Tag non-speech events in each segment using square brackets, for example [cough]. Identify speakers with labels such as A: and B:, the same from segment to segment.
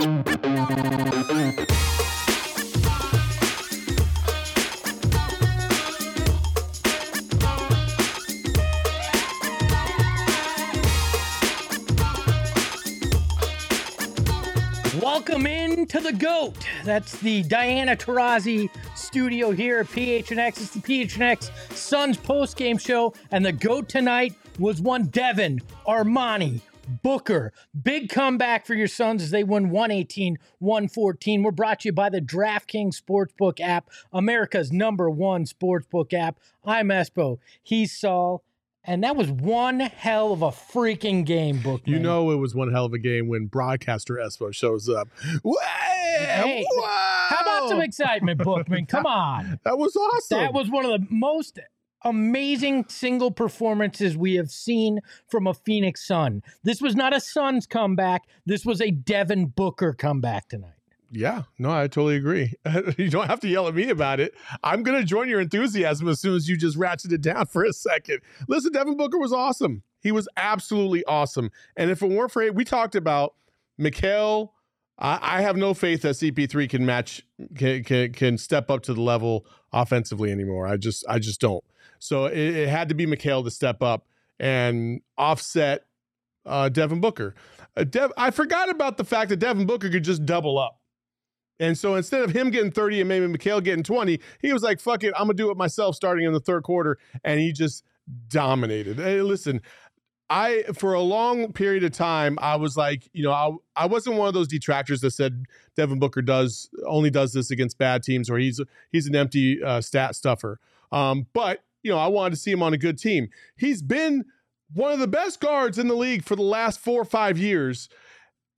A: Welcome in to the GOAT. That's the Diana Taurasi studio here at PHNX. It's the PHNX Suns post-game show, and the GOAT tonight was one Devin Armani Booker. Big comeback for your Suns as they win 118 114. We're brought to you by the DraftKings Sportsbook app, America's number one sportsbook app. I'm Espo. He's Saul. And that was one hell of a freaking game, Bookman.
B: You know it was one hell of a game when broadcaster Espo shows up.
A: Hey, how about some excitement, Bookman? Come on. [laughs]
B: That was awesome.
A: That was one of the most amazing single performances we have seen from a Phoenix Sun. This was not a Suns comeback. This was a Devin Booker comeback tonight.
B: Yeah, no, I totally agree. [laughs] you don't have to yell at me about it. I'm going to join your enthusiasm as soon as you just ratchet it down [laughs] for a second. Listen, Devin Booker was awesome. He was absolutely awesome. And if it weren't for it, we talked about Mikal. I, I have no faith that CP3 can match can, can can step up to the level offensively anymore. I just I just don't. So it, it had to be Mikal to step up and offset uh, Devin Booker. Uh, Dev, I forgot about the fact that Devin Booker could just double up. And so instead of him getting 30 and maybe Mikal getting 20, he was like, fuck it, I'm going to do it myself starting in the third quarter. And he just dominated. Hey, listen, I, for a long period of time, I was like, you know, I, I wasn't one of those detractors that said Devin Booker does only does this against bad teams or he's he's an empty uh, stat stuffer. Um, but you know, I wanted to see him on a good team. He's been one of the best guards in the league for the last four or five years.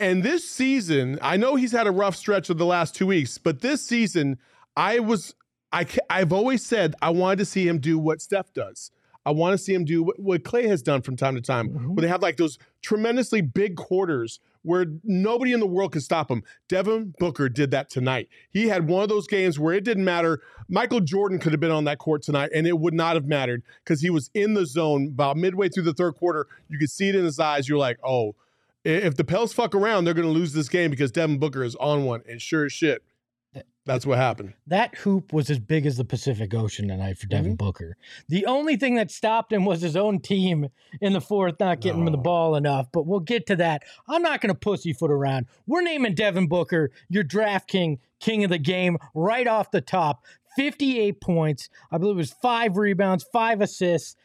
B: And this season, I know he's had a rough stretch of the last two weeks, but this season, I was, I, I've always said I wanted to see him do what Steph does. I want to see him do what, what Klay has done from time to time, mm-hmm. where they have like those tremendously big quarters where nobody in the world could stop him. Devin Booker did that tonight. He had one of those games where it didn't matter. Michael Jordan could have been on that court tonight, and it would not have mattered because he was in the zone about midway through the third quarter. You could see it in his eyes. You're like, oh, if the Pels fuck around, they're going to lose this game because Devin Booker is on one. And sure as shit, that's what happened.
A: That hoop was as big as the Pacific Ocean tonight for Devin mm-hmm. Booker. The only thing that stopped him was his own team in the fourth not getting no. him the ball enough. But we'll get to that. I'm not going to pussyfoot around. We're naming Devin Booker your draft king, king of the game, right off the top. 58 points. I believe it was five rebounds, five assists.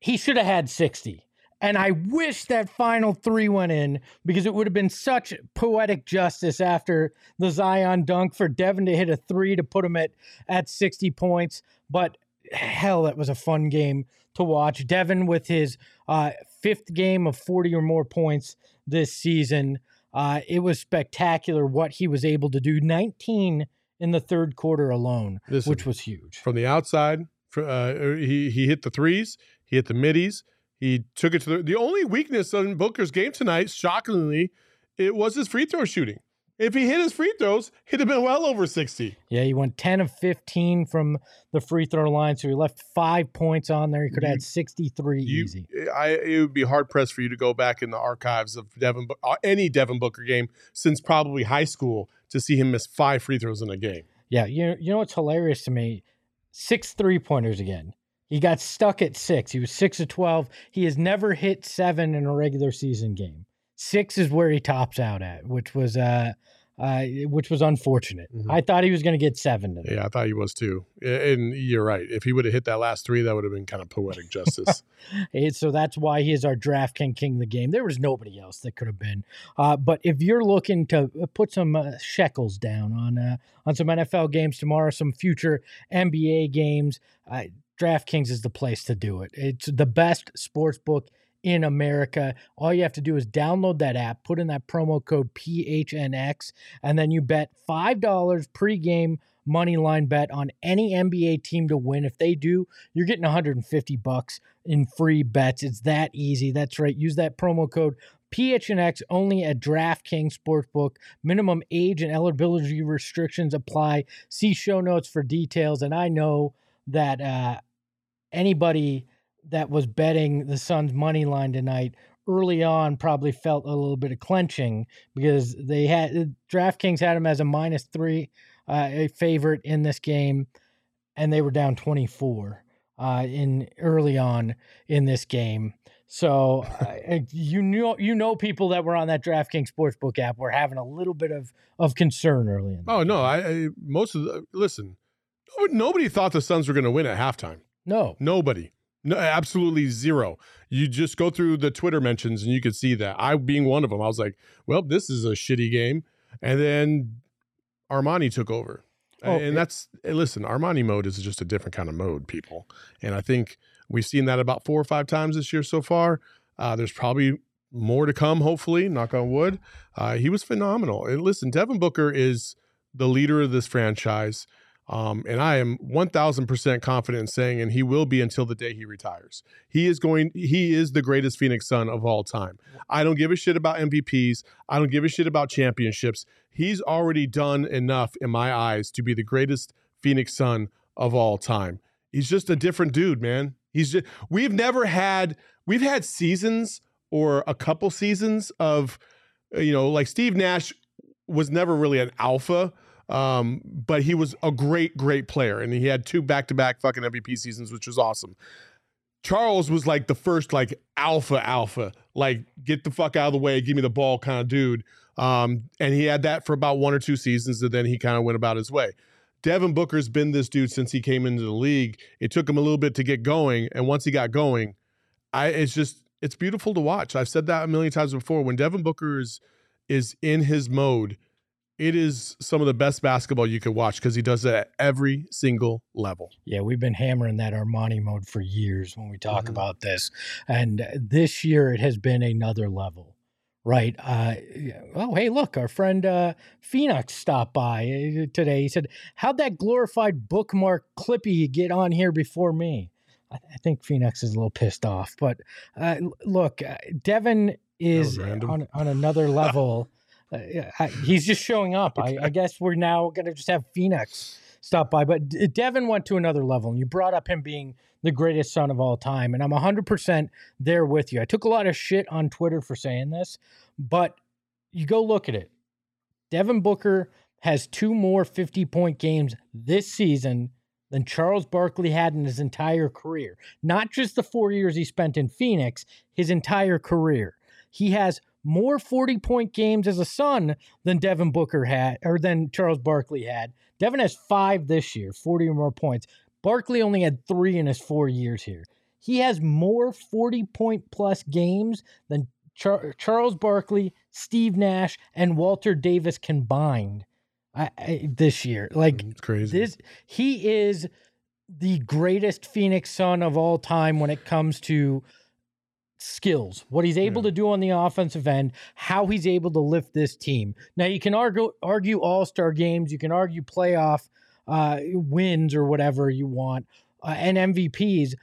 A: He should have had 60. And I wish that final three went in because it would have been such poetic justice after the Zion dunk for Devin to hit a three to put him at, at 60 points. But hell, that was a fun game to watch. Devin with his uh, fifth game of 40 or more points this season. Uh, it was spectacular what he was able to do. 19 in the third quarter alone, Listen, which was huge.
B: From the outside, uh, he, he hit the threes, he hit the middies he took it to the, the only weakness on Booker's game tonight, shockingly, it was his free throw shooting. If he hit his free throws, he'd have been well over 60.
A: Yeah, he went 10 of 15 from the free throw line, so he left five points on there. He could have had 63
B: you,
A: easy.
B: I, it would be hard pressed for you to go back in the archives of Devin, uh, any Devin Booker game since probably high school to see him miss five free throws in a game.
A: Yeah, you, you know what's hilarious to me? Six three pointers again. He got stuck at six. He was six of 12. He has never hit seven in a regular season game. Six is where he tops out at, which was uh, uh which was unfortunate. Mm-hmm. I thought he was going to get seven.
B: Today. Yeah, I thought he was too. And you're right. If he would have hit that last three, that would have been kind of poetic justice. [laughs]
A: so that's why he is our draft king, king of the game. There was nobody else that could have been. Uh, but if you're looking to uh, put some uh, shekels down on uh, on some NFL games tomorrow, some future NBA games. DraftKings is the place to do it. It's the best sports book in America. All you have to do is download that app, put in that promo code PHNX, and then you bet $5 pregame money line bet on any NBA team to win. If they do, you're getting 150 bucks in free bets. It's that easy. That's right. Use that promo code PHNX only at DraftKings Sportsbook. Minimum age and eligibility restrictions apply. See show notes for details. And I know that uh, anybody that was betting the Suns money line tonight early on probably felt a little bit of clenching because they had DraftKings had them as a minus three uh, a favorite in this game, and they were down 24 uh, in early on in this game. So uh, you know you know people that were on that DraftKings Sportsbook app were having a little bit of of concern early. In
B: oh no, I, I most of the listen. Nobody thought the Suns were going to win at halftime.
A: No,
B: nobody. No, absolutely zero. You just go through the Twitter mentions and you could see that. I being one of them, I was like, "Well, this is a shitty game." And then Armani took over. Oh, and that's listen, Armani mode is just a different kind of mode, people. And I think we've seen that about four or five times this year so far. Uh, there's probably more to come, hopefully, knock on wood. Uh, he was phenomenal. And listen, Devin Booker is the leader of this franchise. Um, and I am 1000% confident in saying, and he will be until the day he retires. He is going, he is the greatest Phoenix Sun of all time. I don't give a shit about MVPs. I don't give a shit about championships. He's already done enough in my eyes to be the greatest Phoenix Sun of all time. He's just a different dude, man. He's just, we've never had, we've had seasons or a couple seasons of, you know, like Steve Nash was never really an alpha um, but he was a great, great player, and he had two back-to-back fucking MVP seasons, which was awesome. Charles was like the first like alpha alpha, like get the fuck out of the way, give me the ball kind of dude. Um, and he had that for about one or two seasons, and then he kind of went about his way. Devin Booker's been this dude since he came into the league. It took him a little bit to get going, and once he got going, I it's just it's beautiful to watch. I've said that a million times before. When Devin Booker is is in his mode, it is some of the best basketball you could watch because he does it at every single level.
A: Yeah, we've been hammering that Armani mode for years when we talk mm-hmm. about this. And this year it has been another level, right? Uh, oh, hey, look, our friend uh, Phoenix stopped by uh, today. He said, How'd that glorified bookmark Clippy get on here before me? I, I think Phoenix is a little pissed off. But uh, look, uh, Devin is on, on another level. [laughs] [laughs] Uh, he's just showing up. I, I, guess we're now going to just have Phoenix stop by. But Devin went to another level, and you brought up him being the greatest Sun of all time. And I'm 100% there with you. I took a lot of shit on Twitter for saying this, but you go look at it. Devin Booker has two more 50 point games this season than Charles Barkley had in his entire career. Not just the four years he spent in Phoenix, his entire career. He has more 40 point games as a Sun than Devin Booker had, or than Charles Barkley had. Devin has five this year, 40 or more points. Barkley only had three in his four years here. He has more 40 point plus games than Char- Charles Barkley, Steve Nash, and Walter Davis combined I, I, this year. Like,
B: it's crazy.
A: This, he is the greatest Phoenix Sun of all time when it comes to skills, what he's able yeah. to do on the offensive end, how he's able to lift this team. Now you can argue argue all star games, you can argue playoff uh, wins or whatever you want, uh, and MVPs,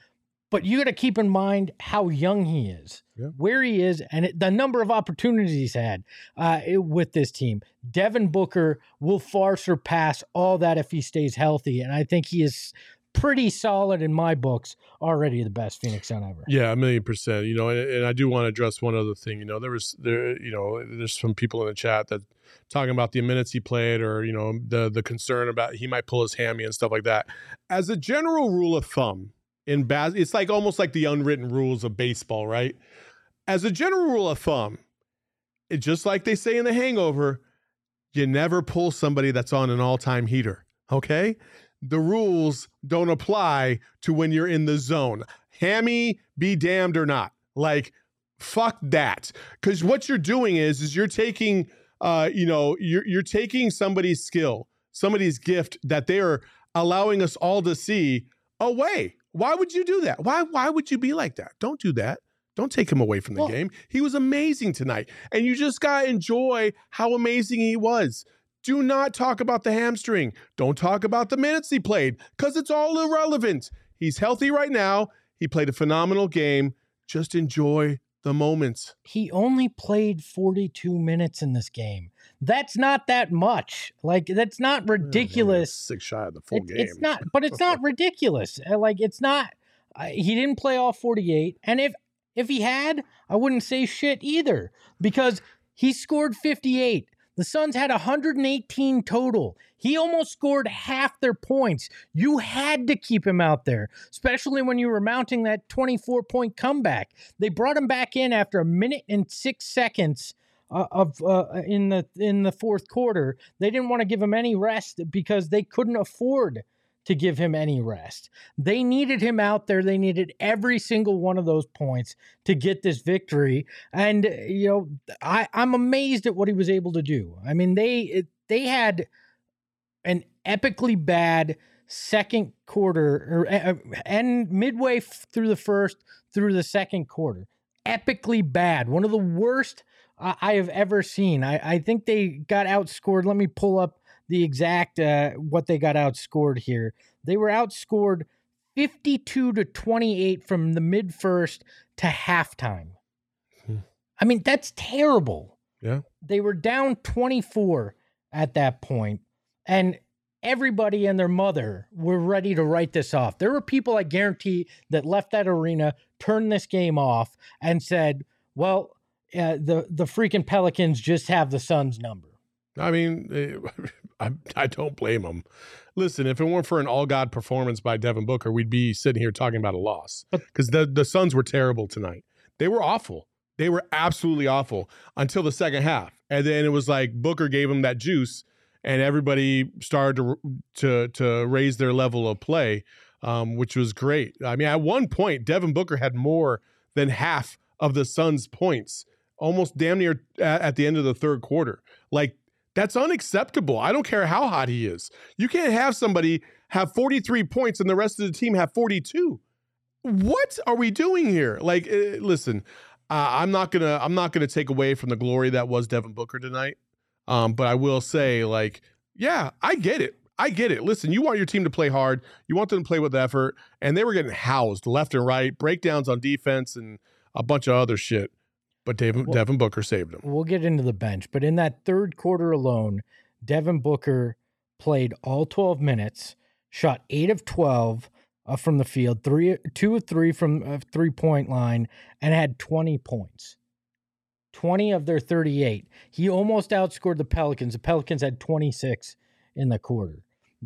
A: but you got to keep in mind how young he is, yeah. where he is, and it, the number of opportunities he's had uh, with this team. Devin Booker will far surpass all that if he stays healthy, and I think he is pretty solid in my books. Already the best Phoenix Sun ever.
B: Yeah, a million percent. You know, and, and I do want to address one other thing. You know, there was there, you know, there's some people in the chat that talking about the minutes he played, or you know, the the concern about he might pull his hammy and stuff like that. As a general rule of thumb in bas, it's like almost like the unwritten rules of baseball, right? As a general rule of thumb, it just like they say in The Hangover, you never pull somebody that's on an all time heater. Okay, the rules don't apply to when you're in the zone. Hammy, be damned or not. Like, fuck that. Because what you're doing is, is you're taking, uh, you know, you're you're taking somebody's skill, somebody's gift that they are allowing us all to see away. Why would you do that? Why why would you be like that? Don't do that. Don't take him away from the
A: Well-
B: game. He was amazing tonight. And you just got to enjoy how amazing he was. Do not talk about the hamstring. Don't talk about the minutes he played because it's all irrelevant. He's healthy right now. He played a phenomenal game. Just enjoy the moments.
A: he only played 42 minutes in this game. That's not that much. Like that's not ridiculous.
B: Six shy of the full
A: It-
B: game.
A: It's not, but it's not [laughs] ridiculous. Uh, Like it's not. Uh, he didn't play all 48, and if if he had, I wouldn't say shit either because he scored 58. The Suns had 118 total. He almost scored half their points. You had to keep him out there, especially when you were mounting that 24 point comeback. They brought him back in after a minute and six seconds uh, of uh, in the in the fourth quarter. They didn't want to give him any rest because they couldn't afford to give him any rest. They needed him out there. They needed every single one of those points to get this victory. And eh, you know, I I'm amazed at what he was able to do. I mean, they eh, they had an epically bad second quarter or eh, and midway f- through the first through the second quarter epically bad one of the worst I have ever seen. I, I think they got outscored. Let me pull up the exact uh, what they got outscored here. They were outscored 52 to 28 from the mid first to halftime.
B: Hmm.
A: I mean, that's terrible.
B: Yeah.
A: They were down 24 at that point, and everybody and their mother were ready to write this off. There were people I guarantee that left that arena, turned this game off, and said, "Well, uh, the the freaking Pelicans just have the Suns number."
B: I mean, [laughs] I, I don't blame him. Listen, if it weren't for an all God performance by Devin Booker, we'd be sitting here talking about a loss because the the Suns were terrible tonight. They were awful. They were absolutely awful until the second half, and then it was like Booker gave them that juice, and everybody started to to to raise their level of play, um, which was great. I mean, at one point, Devin Booker had more than half of the Suns' points, almost damn near at, at the end of the third quarter. Like that's unacceptable. I don't care how hot he is. You can't have somebody have 43 points and the rest of the team have 42. What are we doing here? Like, uh, listen, uh, I'm not gonna I'm not gonna take away from the glory that was Devin Booker tonight. Um, but I will say, like, yeah, I get it. I get it. Listen, you want your team to play hard. You want them to play with effort, and they were getting housed left and right, breakdowns on defense, and a bunch of other shit. But Devin,
A: Well-
B: Devin Booker saved him.
A: We'll get into the bench, but in that third quarter alone, Devin Booker played all 12 minutes, shot 8 of 12 uh, from the field, 3 2 of 3 from uh, three-point line and had 20 points. 20 of their 38. He almost outscored the Pelicans. The Pelicans had 26 in the quarter.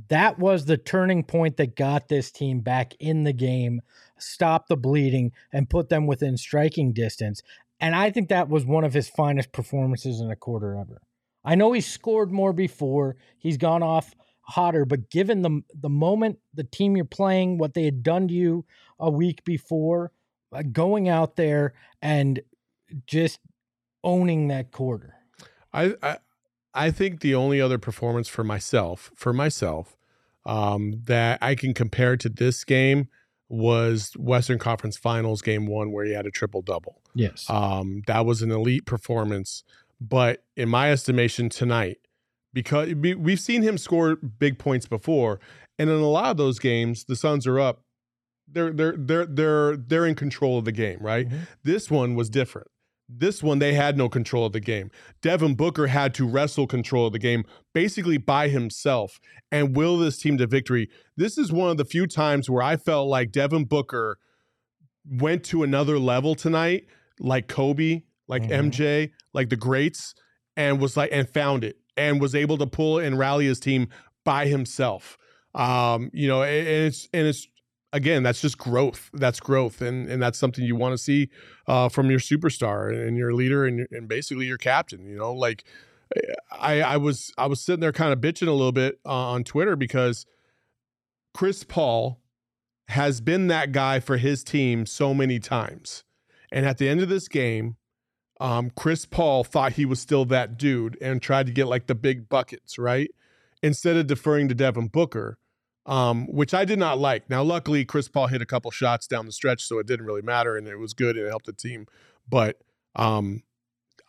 A: That was the turning point that got this team back in the game, stopped the bleeding, and put them within striking distance. And I think that was one of his finest performances in a quarter ever. I know he's scored more before, he's gone off hotter, but given the the moment, the team you're playing, what they had done to you a week before, uh, going out there and just owning that quarter.
B: I, I I think the only other performance for myself, for myself, um, that I can compare to this game was Western Conference Finals game one, where he had a triple double.
A: Yes.
B: Um, that was an elite performance. But in my estimation, tonight, because we- we've seen him score big points before, and in a lot of those games, the Suns are up. They're they're they're they're they're in control of the game, right?
A: Mhm.
B: This one was different. This one they had no control of the game. Devin Booker had to wrestle control of the game basically by himself and will this team to victory. This is one of the few times where I felt like Devin Booker went to another level tonight, like Kobe, like
A: Mhm.
B: MJ, like the greats, and was like and found it and was able to pull and rally his team by himself. Um, you know, and it's and it's again, that's just growth. That's growth, and and that's something you want to see uh, from your superstar and your leader and, and basically your captain. You know, like I I was I was sitting there kind of bitching a little bit uh, on Twitter because Chris Paul has been that guy for his team so many times, and at the end of this game. Um, Chris Paul thought he was still that dude and tried to get like the big buckets, right? Instead of deferring to Devin Booker, um, which I did not like. Now, luckily, Chris Paul hit a couple shots down the stretch, so it didn't really matter, and it was good and it helped the team. But um,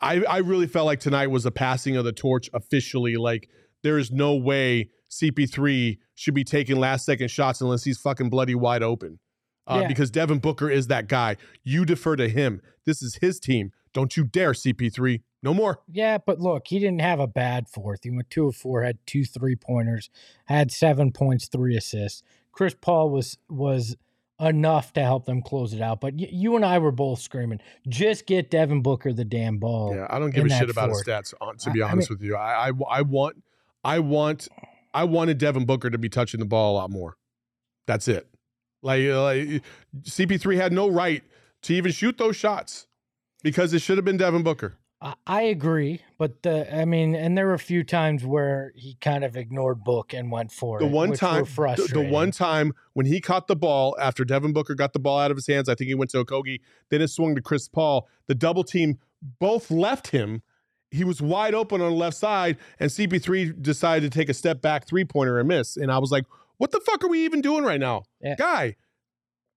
B: I, I really felt like tonight was a passing of the torch officially. Like, there is no way CP3 should be taking last second shots unless he's fucking bloody wide open. Uh,
A: Yeah.
B: Because Devin Booker is that guy. You defer to him. This is his team. Don't you dare, CP3. No more.
A: Yeah, but look, he didn't have a bad fourth. He went two of four, had two three pointers, had seven points, three assists. Chris Paul was was enough to help them close it out. But y- you and I were both screaming, just get Devin Booker the damn ball.
B: Yeah, I don't give a shit about his stats. On, to
A: I-
B: be
A: I
B: honest with you, I, I I want I want I wanted Devin Booker to be touching the ball a lot more. That's it. Like, uh, like CP3 had no right to even shoot those shots because it should have been Devin Booker.
A: I, I agree, but the I mean, and there were a few times where he kind of ignored Book and went for it.
B: The
A: it.
B: one time, the, the one time when he caught the ball after Devin Booker got the ball out of his hands, I think he went to Okogie. Then it swung to Chris Paul. The double team both left him. He was wide open on the left side, and CP3 decided to take a step back three pointer and miss. And I was like, "What the fuck are we even doing right now,
A: Yeah.
B: guy?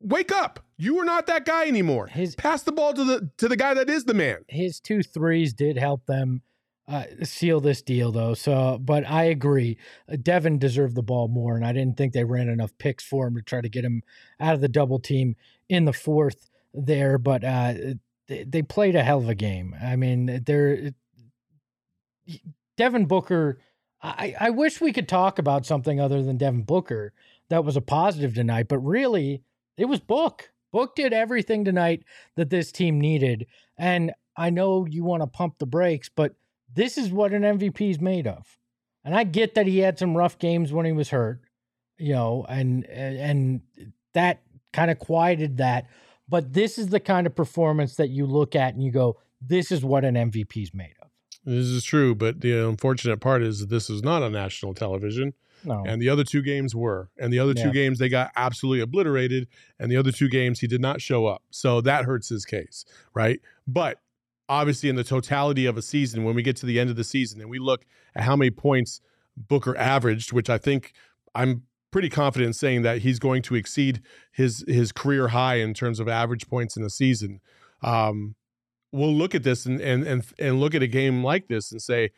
B: Wake up! You are not that guy anymore.
A: His
B: Pass the ball to the to the guy that is the man."
A: his two threes did help them uh, seal this deal, though. So, but I agree, uh, Devin deserved the ball more, and I didn't think they ran enough picks for him to try to get him out of the double team in the fourth there. But uh, they, they played a hell of a game. I mean, they're Devin Booker. I, I wish we could talk about something other than Devin Booker that was a positive tonight, but really, it was Book. Book did everything tonight that this team needed. And I know you want to pump the brakes, but this is what an MVP is made of. And I get that he had some rough games when he was hurt, you know, and and that kind of quieted that. But this is the kind of performance that you look at and you go, this is what an MVP is made of.
B: This is true, but the unfortunate part is that this is not on national television.
A: No.
B: and the other two games were. And the other two games they got absolutely obliterated and the other two games he did not show up. So that hurts his case right? But obviously in the totality of a season when we get to the end of the season and we look at how many points booker averaged which i think i'm pretty confident in saying that he's going to exceed his his career high in terms of average points in a season. Um we'll look at this and and and, and look at a game like this and say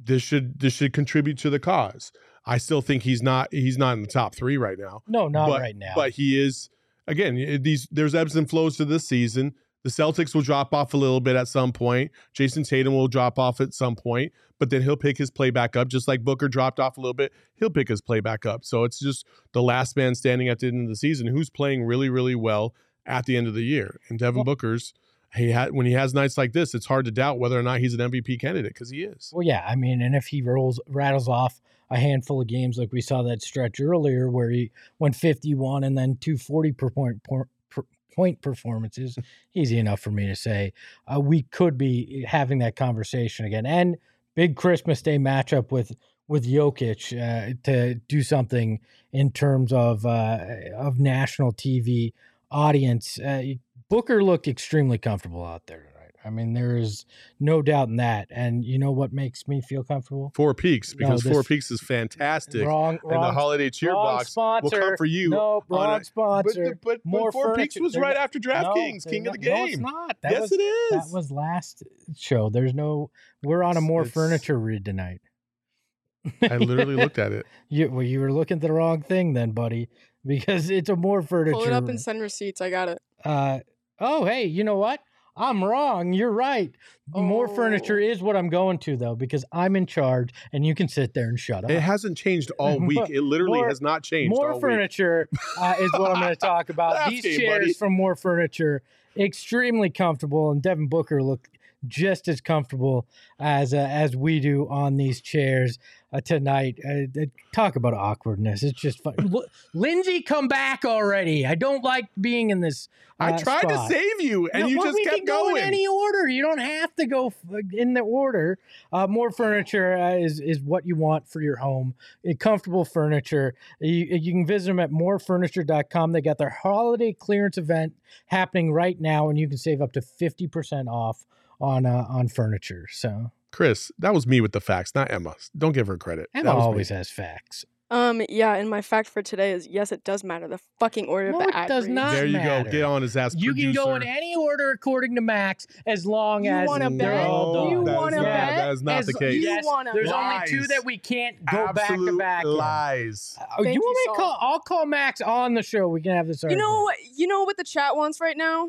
B: this should this should contribute to the cause I still think he's not he's not in the top three right now.
A: no, not
B: but-
A: right now.
B: But he is again. These there's ebbs and flows to this season. The Celtics will drop off a little bit at some point. Jayson Tatum will drop off at some point, but then he'll pick his play back up, just like Booker dropped off a little bit. He'll pick his play back up. So it's just the last man standing at the end of the season who's playing really, really well at the end of the year. And Devin
A: Well-
B: Booker's he had when he has nights like this, it's hard to doubt whether or not he's an MVP candidate because he is.
A: Well, yeah, I mean, and if he rolls rattles off a handful of games like we saw that stretch earlier where he went 51 and then 240 per point per, per point performances, [laughs] easy enough for me to say. Uh, we could be having that conversation again. And big Christmas Day matchup with with Jokic uh, to do something in terms of uh, of national TV audience. Uh, Booker looked extremely comfortable out there tonight. I mean, there is no doubt in that. And you know what makes me feel comfortable?
B: Four Peaks because
A: this-
B: Four Peaks is fantastic.
A: Wrong,
B: and the
A: wrong,
B: holiday cheer
A: wrong
B: box will come for you.
A: No, wrong
B: a-
A: sponsor.
B: but, but
A: More
B: Four Peaks was
A: They're
B: right
A: not-
B: after DraftKings,
A: No,
B: king of the
A: not- No, it's
B: game.
A: not. That
B: yes,
A: was,
B: it is.
A: That was last show. There's no. We're on a more
B: it's-
A: furniture read tonight.
B: I literally looked at it. [laughs]
A: You well, you were looking at the wrong thing then, buddy, because it's a more furniture.
C: Pull it up
A: read.
C: and send receipts. I got it.
A: Uh, oh, hey, you know what? I'm wrong. You're right. More furniture
C: Oh.
A: is what I'm going to though, because I'm in charge, and you can sit there and shut up.
B: It hasn't changed all [laughs] week. It literally
A: More-
B: has not changed
A: More
B: all week.
A: furniture uh, is what I'm going to talk [laughs] about. These
B: game,
A: chairs
B: buddy.
A: from More Furniture, extremely comfortable, and Devin Booker looked just as comfortable as uh, as we do on these chairs uh, tonight. Uh, uh, talk about awkwardness. It's just fun. L- Lindsay, come back already. I don't like being in this.
B: I
A: uh,
B: tried
A: spot.
B: to save you, and
A: No,
B: you
A: well,
B: just
A: we
B: kept
A: can go
B: going.
A: in any order. You don't have to go f- in the order. Uh, more furniture uh, is is what you want for your home. Uh, comfortable furniture. You, you can visit them at morefurniture.com. They got their holiday clearance event happening right now, and you can save up to fifty percent off on uh, on furniture. So
B: Chris, that was me with the facts, not Emma. Don't give her credit.
A: Emma
B: That was me.
A: always has facts.
C: Um, yeah, and my fact for today is yes, it does matter the fucking order
A: No,
C: the
A: it
C: ad
A: does
C: reads.
A: not.
B: there you
A: matter.
B: go. Get on his ass.
A: You can go in any order according to Max as long as
C: You
A: as
C: wanna bet?
A: all
B: No,
A: done.
C: You wanna bet?
B: That is not
A: As-
B: the case.
C: You
A: yes,
C: wanna
A: there's
C: bet?
A: only two that we can't go back to back.
B: lies.
A: Oh, you
C: you,
A: want me to call? I'll call Max on the show. We can have this.
C: You know what? You know what the chat wants right now.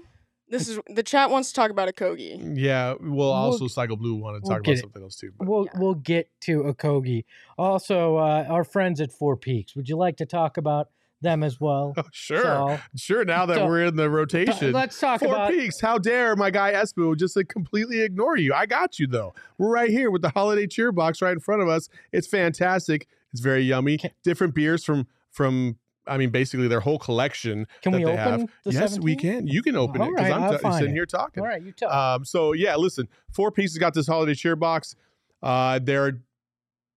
C: This is the chat wants to talk about Okogie.
B: Yeah. Well, also Cycle Blue wanted to
A: we'll
B: talk about
A: it.
B: something else too. But
A: We'll
C: Yeah.
A: we'll get to Okogie. Also, uh, our friends at Four Peaks. Would you like to talk about them as well? [laughs]
B: sure,
A: Saul?
B: sure. Now that
A: So-
B: we're in the rotation,
A: Let's talk
B: Four
A: about.
B: Peaks. How dare my guy Espo just like, completely ignore you? I got you though. We're right here with the holiday cheer box right in front of us. It's fantastic. It's very yummy.
A: Can-
B: Different beers from from. I mean, basically their whole collection.
A: Can
B: that
A: we
B: they
A: open
B: have.
A: the
B: yes, we can. You can open it because
A: right,
B: I'm t- sitting
A: it.
B: here talking.
A: All right, you tell.
B: Um, so yeah, listen, Four Peaks got this holiday cheer box. Uh, they're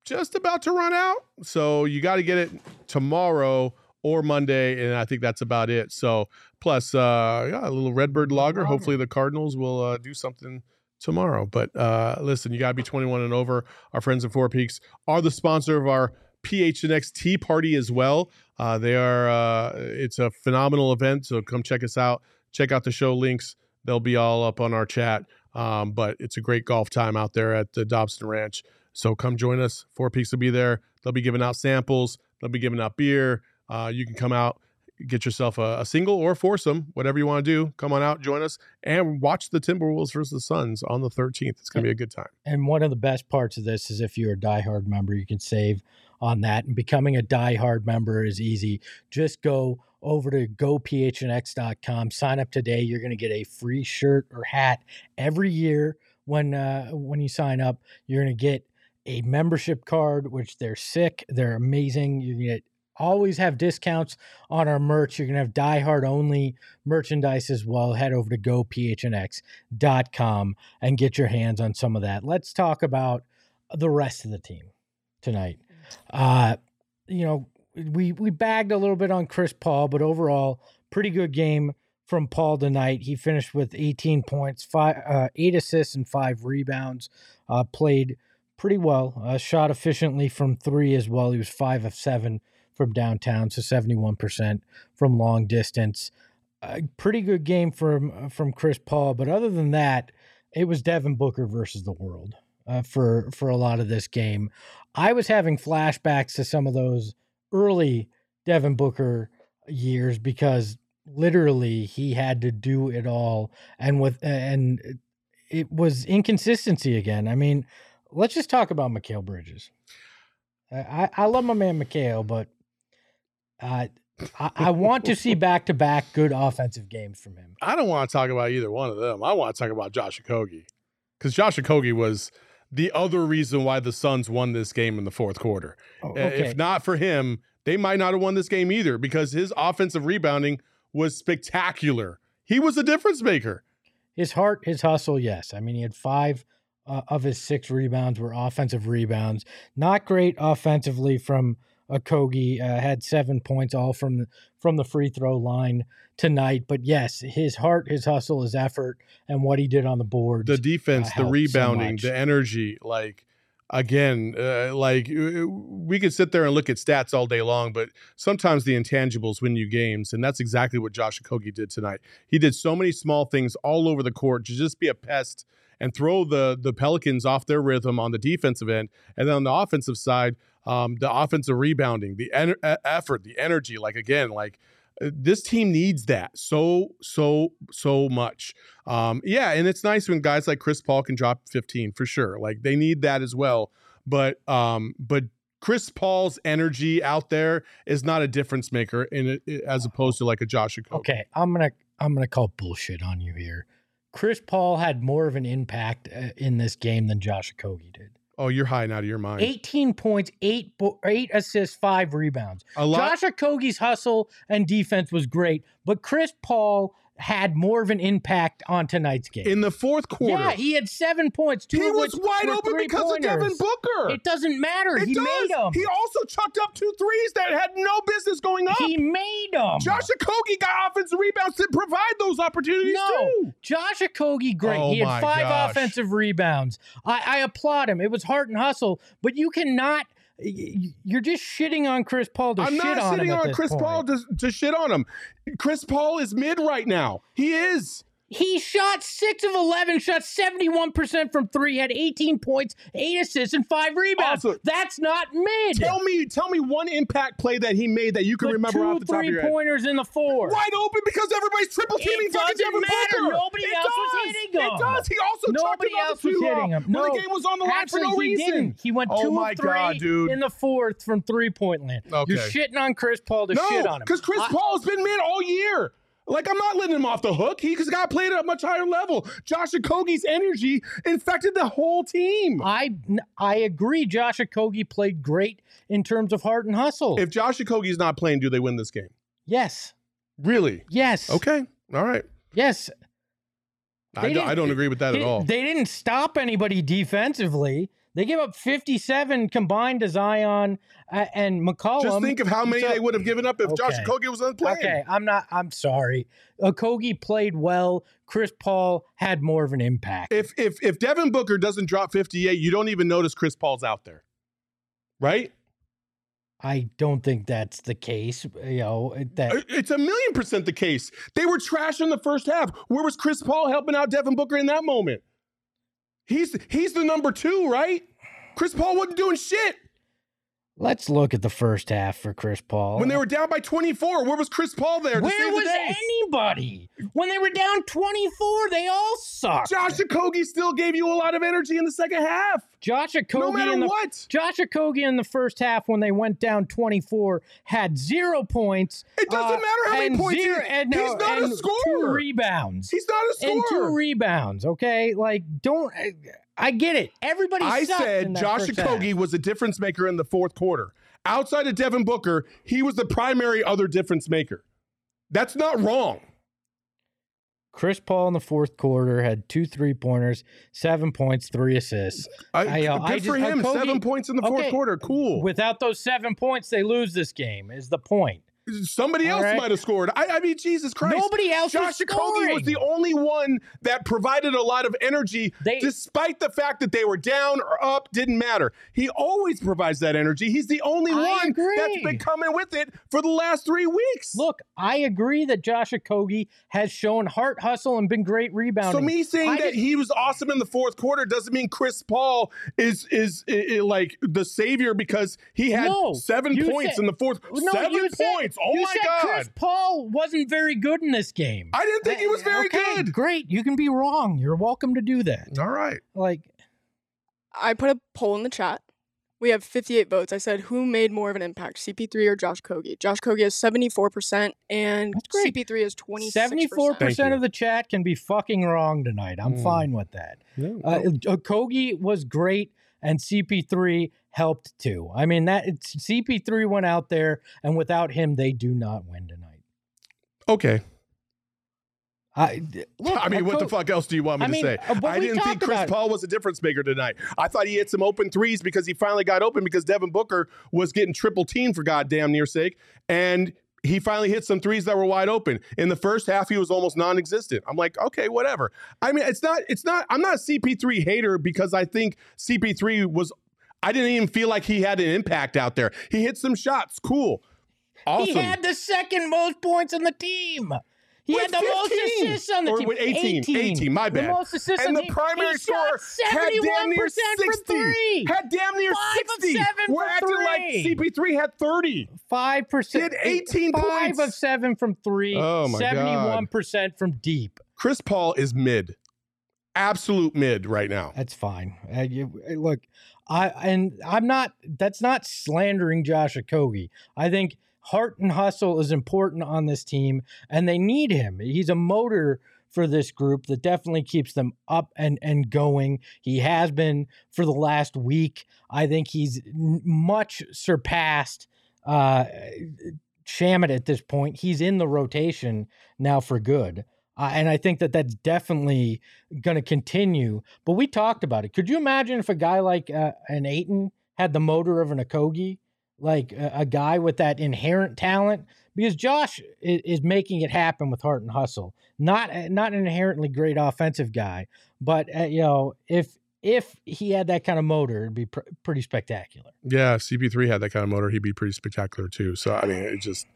B: just about to run out, so you got to get it tomorrow or Monday, and I think that's about it. So plus, uh, yeah, a little Redbird Lager. Hopefully, the Cardinals will uh, do something tomorrow. But uh, listen, you got to be 21 and over. Our friends at Four Peaks are the sponsor of our PHNX Tee Party as well. Uh, they are. Uh, it's a phenomenal event, so come check us out. Check out the show links. They'll be all up on our chat. Um, but it's a great golf time out there at the Dobson Ranch. So come join us. Four Peaks will be there. They'll be giving out samples. They'll be giving out beer. Uh, you can come out, get yourself a, a single or a foursome, whatever you want to do. Come on out, join us, and watch the Timberwolves versus the Suns on the 13th. It's going to be a good time.
A: And one of the best parts of this is if you're a diehard member, you can save on that. And becoming a diehard member is easy. Just go over to gophnx.com, sign up today. You're going to get a free shirt or hat every year when uh, when you sign up. You're going to get a membership card, which they're sick, they're amazing. You get always have discounts on our merch. You're going to have diehard only merchandise as well. Head over to gophnx.com and get your hands on some of that. Let's talk about the rest of the team tonight. Uh, you know, we we bagged a little bit on Chris Paul, but overall, pretty good game from Paul tonight. He finished with 18 points, five, uh, eight assists, and five rebounds. Uh, played pretty well. Uh, shot efficiently from three as well. He was five of seven from downtown, so 71% from long distance. A pretty good game from from Chris Paul, but other than that, it was Devin Booker versus the world uh, for for a lot of this game. I was having flashbacks to some of those early Devin Booker years because literally he had to do it all, and with and it was inconsistency again. I mean, let's just talk about Mikal Bridges. I, I love my man Mikal, but uh, I, I want to see back to back good offensive games from him.
B: I don't want to talk about either one of them. I want to talk about Josh Okogie because Josh Okogie was the other reason why the Suns won this game in the fourth quarter.
A: Oh,
B: Uh, If not for him, they might not have won this game either because his offensive rebounding was spectacular. He was a difference maker.
A: his heart, his hustle, yes. I mean, he had five uh, of his six rebounds were offensive rebounds. Not great offensively from Okogie. Uh, had seven points all from the, from the free throw line tonight. But yes, his heart, his hustle, his effort, and what he did on the board.
B: The defense, the
A: helped so
B: rebounding, the energy, like again, uh, like uh, we could sit there and look at stats all day long, but sometimes the intangibles win you games, and that's exactly what Josh Okogie did tonight. He did so many small things all over the court to just be a pest and throw the the Pelicans off their rhythm on the defensive end, and then on the offensive side, um, the offensive rebounding, the en- effort, the energy. Like again, like uh, this team needs that so so so much. Um, yeah, and it's nice when guys like Chris Paul can drop 15 for sure. Like they need that as well. But um, but Chris Paul's energy out there is not a difference maker in as opposed to like a Josh Okogie.
A: Okay, I'm gonna I'm gonna call bullshit on you here. Chris Paul had more of an impact uh, in this game than Josh Okogie did.
B: Oh, you're high and out of your mind.
A: 18 points, eight bo- eight assists, five rebounds.
B: a lot.
A: Josh Okogie's hustle and defense was great, but Chris Paul had more of an impact on tonight's game.
B: in the fourth quarter.
A: Yeah, he had seven points. Two
B: he was wide open because of Devin. Booker.
A: It doesn't matter.
B: It
A: he
B: does.
A: made them.
B: He also chucked up two threes that had no business going up.
A: He made them.
B: Josh Okogie got offensive rebounds to provide those opportunities
A: No,
B: too.
A: Josh Okogie, great.
B: Oh
A: he had five
B: gosh.
A: offensive rebounds. I, I applaud him. It was heart and hustle, but you cannot you're just shitting on Chris Paul to shit on him. I'm not
B: on
A: sitting on
B: Chris
A: point.
B: Paul to, to shit on him. Chris Paul is mid right now. He is.
A: He shot six of 11, shot 71% from three, had 18 points, eight assists, and five rebounds.
B: Also-
A: That's not mid.
B: Tell me, tell me one impact play that he made that you can
A: the
B: remember
A: two
B: off the top of your head.
A: Three pointers in the four.
B: Wide open because everybody's triple
A: It
B: teaming fucking Devin. Booker.
A: Nobody
B: It
A: else was
B: does.
A: hitting him.
B: It does. He also
A: Nobody else was
B: two
A: hitting
B: off
A: him. No,
B: the game was on the line for no
A: he
B: reason.
A: didn't. He went
B: Oh
A: two
B: my
A: of three
B: God, dude.
A: in the fourth from three point land.
B: Okay.
A: You're shitting on Chris Paul to shit on him.
B: because Chris
A: I-
B: Paul has been mid all year. Like I'm not letting him off the hook. He's got played at a much higher level. Josh Okogie's energy infected the whole team.
A: I I agree. Josh Okogie played great in terms of heart and hustle.
B: If Josh Okogie's not playing, do they win this game?
A: yes,
B: Really?
A: yes,
B: Okay. All right.
A: yes.
B: I,
A: They
B: do, I don't agree with that at all.
A: They didn't stop anybody defensively. They gave up 57 combined to Zion uh, and McCollum.
B: Just think of how many
A: So-
B: they would have given up if Josh
A: Okay.
B: Okogie was unplaying.
A: Okay, I'm not. I'm sorry. Okogie played well. Chris Paul had more of an impact.
B: If if if Devin Booker doesn't drop 58, you don't even notice Chris Paul's out there. Right?
A: I don't think that's the case. You know that
B: It's a million percent the case. They were trash in the first half. Where was Chris Paul helping out Devin Booker in that moment? He's he's the number two, right? Chris Paul wasn't doing shit
A: Let's look at the first half for Chris Paul.
B: when they were down by 24. Where was Chris Paul there?
A: Where
B: the
A: was
B: day?
A: anybody when they were down 24? They all sucked.
B: Josh Okogie still gave you a lot of energy in the second half.
A: Josh Okogie
B: No matter
A: the
B: what.
A: Josh Okogie in the first half when they went down 24 had zero points.
B: It doesn't
A: uh,
B: matter how many points he-
A: zero- and,
B: he's
A: uh,
B: not a
A: and Two
B: scorer.
A: rebounds.
B: He's not a
A: and two
B: scorer.
A: rebounds. Okay, like don't. I, I get it. Everybody.
B: I said
A: that
B: Josh
A: first half.
B: Okogie was a difference maker in the fourth quarter. Outside of Devin Booker, he was the primary other difference maker. That's not wrong.
A: Chris Paul in the fourth quarter had two three pointers, seven points, three assists.
B: I,
A: I, uh,
B: good
A: I
B: for
A: just-
B: him.
A: Okogie-
B: Seven points in the fourth
A: Okay,
B: quarter. Cool.
A: Without those seven points, they lose this game. Is the point?
B: Somebody
A: All
B: else
A: right.
B: might have scored. I, I mean, Jesus Christ.
A: Nobody else
B: Josh
A: scoring.
B: was the only one that provided a lot of energy,
A: They-
B: despite the fact that they were down or up. Didn't matter. He always provides that energy. He's the only
A: I
B: one
A: agree.
B: that's been coming with it for the last three weeks.
A: Look, I agree that Josh Okogie has shown heart hustle and been great rebounding.
B: So me saying
A: I
B: that he was awesome in the fourth quarter doesn't mean Chris Paul is is, i- i- like the savior because he had
A: No,
B: seven points
A: said-
B: in the fourth.
A: No,
B: seven
A: you said-
B: points. oh
A: you
B: my
A: said
B: god!
A: Chris Paul wasn't very good in this game.
B: I didn't think he was very
A: Okay,
B: good.
A: Great, you can be wrong. You're welcome to do that.
B: All right.
A: Like,
C: I put a poll in the chat. We have 58 votes. I said, who made more of an impact, CP3 or Josh Kogi? Josh Kogi has 74%, and CP3 is 26%.
B: 74%
A: of the chat can be fucking wrong tonight. I'm
B: Mm.
A: fine with that. Uh, Okogie was great, and CP3 helped too. I mean that it's, CP3 went out there, and without him, they do not win tonight.
B: okay.
A: I, [laughs] look,
B: I mean, what the fuck else do you want me
A: I
B: to
A: mean,
B: say?
A: uh,
B: I didn't think Chris. Paul was a difference maker tonight. I thought he hit some open threes because he finally got open because Devin Booker was getting triple teamed for goddamn near sake, and he finally hit some threes that were wide open. In the first half, he was almost non-existent. I'm like, okay, whatever. I mean, it's not, it's not. I'm not a CP3 hater because I think CP3 was. I didn't even feel like he had an impact out there. He hit some shots. Cool. Awesome.
A: He had the second most points on the team. He
B: With
A: had the most assists on the team.
B: with 18, 18, my bad.
A: The most assists
B: and the
A: team.
B: primary
A: he
B: scorer had damn near 60. Had damn near
A: Five of
B: 60.
A: seven
B: We're acting like. CP3 had 30.
A: Five percent.
B: He had 18
A: Five
B: points.
A: of seven from three.
B: Oh, my God.
A: Seventy-one percent from deep.
B: Chris Paul is mid. Absolute mid right now.
A: That's fine. Uh, you, uh, look, I and I'm not. That's not slandering Josh Okogie. I think heart and hustle is important on this team, and they need him. He's a motor for this group that definitely keeps them up and and going. He has been for the last week. I think he's much surpassed uh Shamet at this point. He's in the rotation now for good. Uh, and I think that that's definitely going to continue. But we talked about it. Could you imagine if a guy like uh, an Ayton had the motor of an Okogie, like a, a guy with that inherent talent? Because Josh is, is making it happen with heart and hustle. Not uh, not an inherently great offensive guy, but uh, you know if if he had that kind of motor, it'd be pr- pretty spectacular.
B: Yeah, CP3 had that kind of motor. He'd be pretty spectacular too. So I mean, it just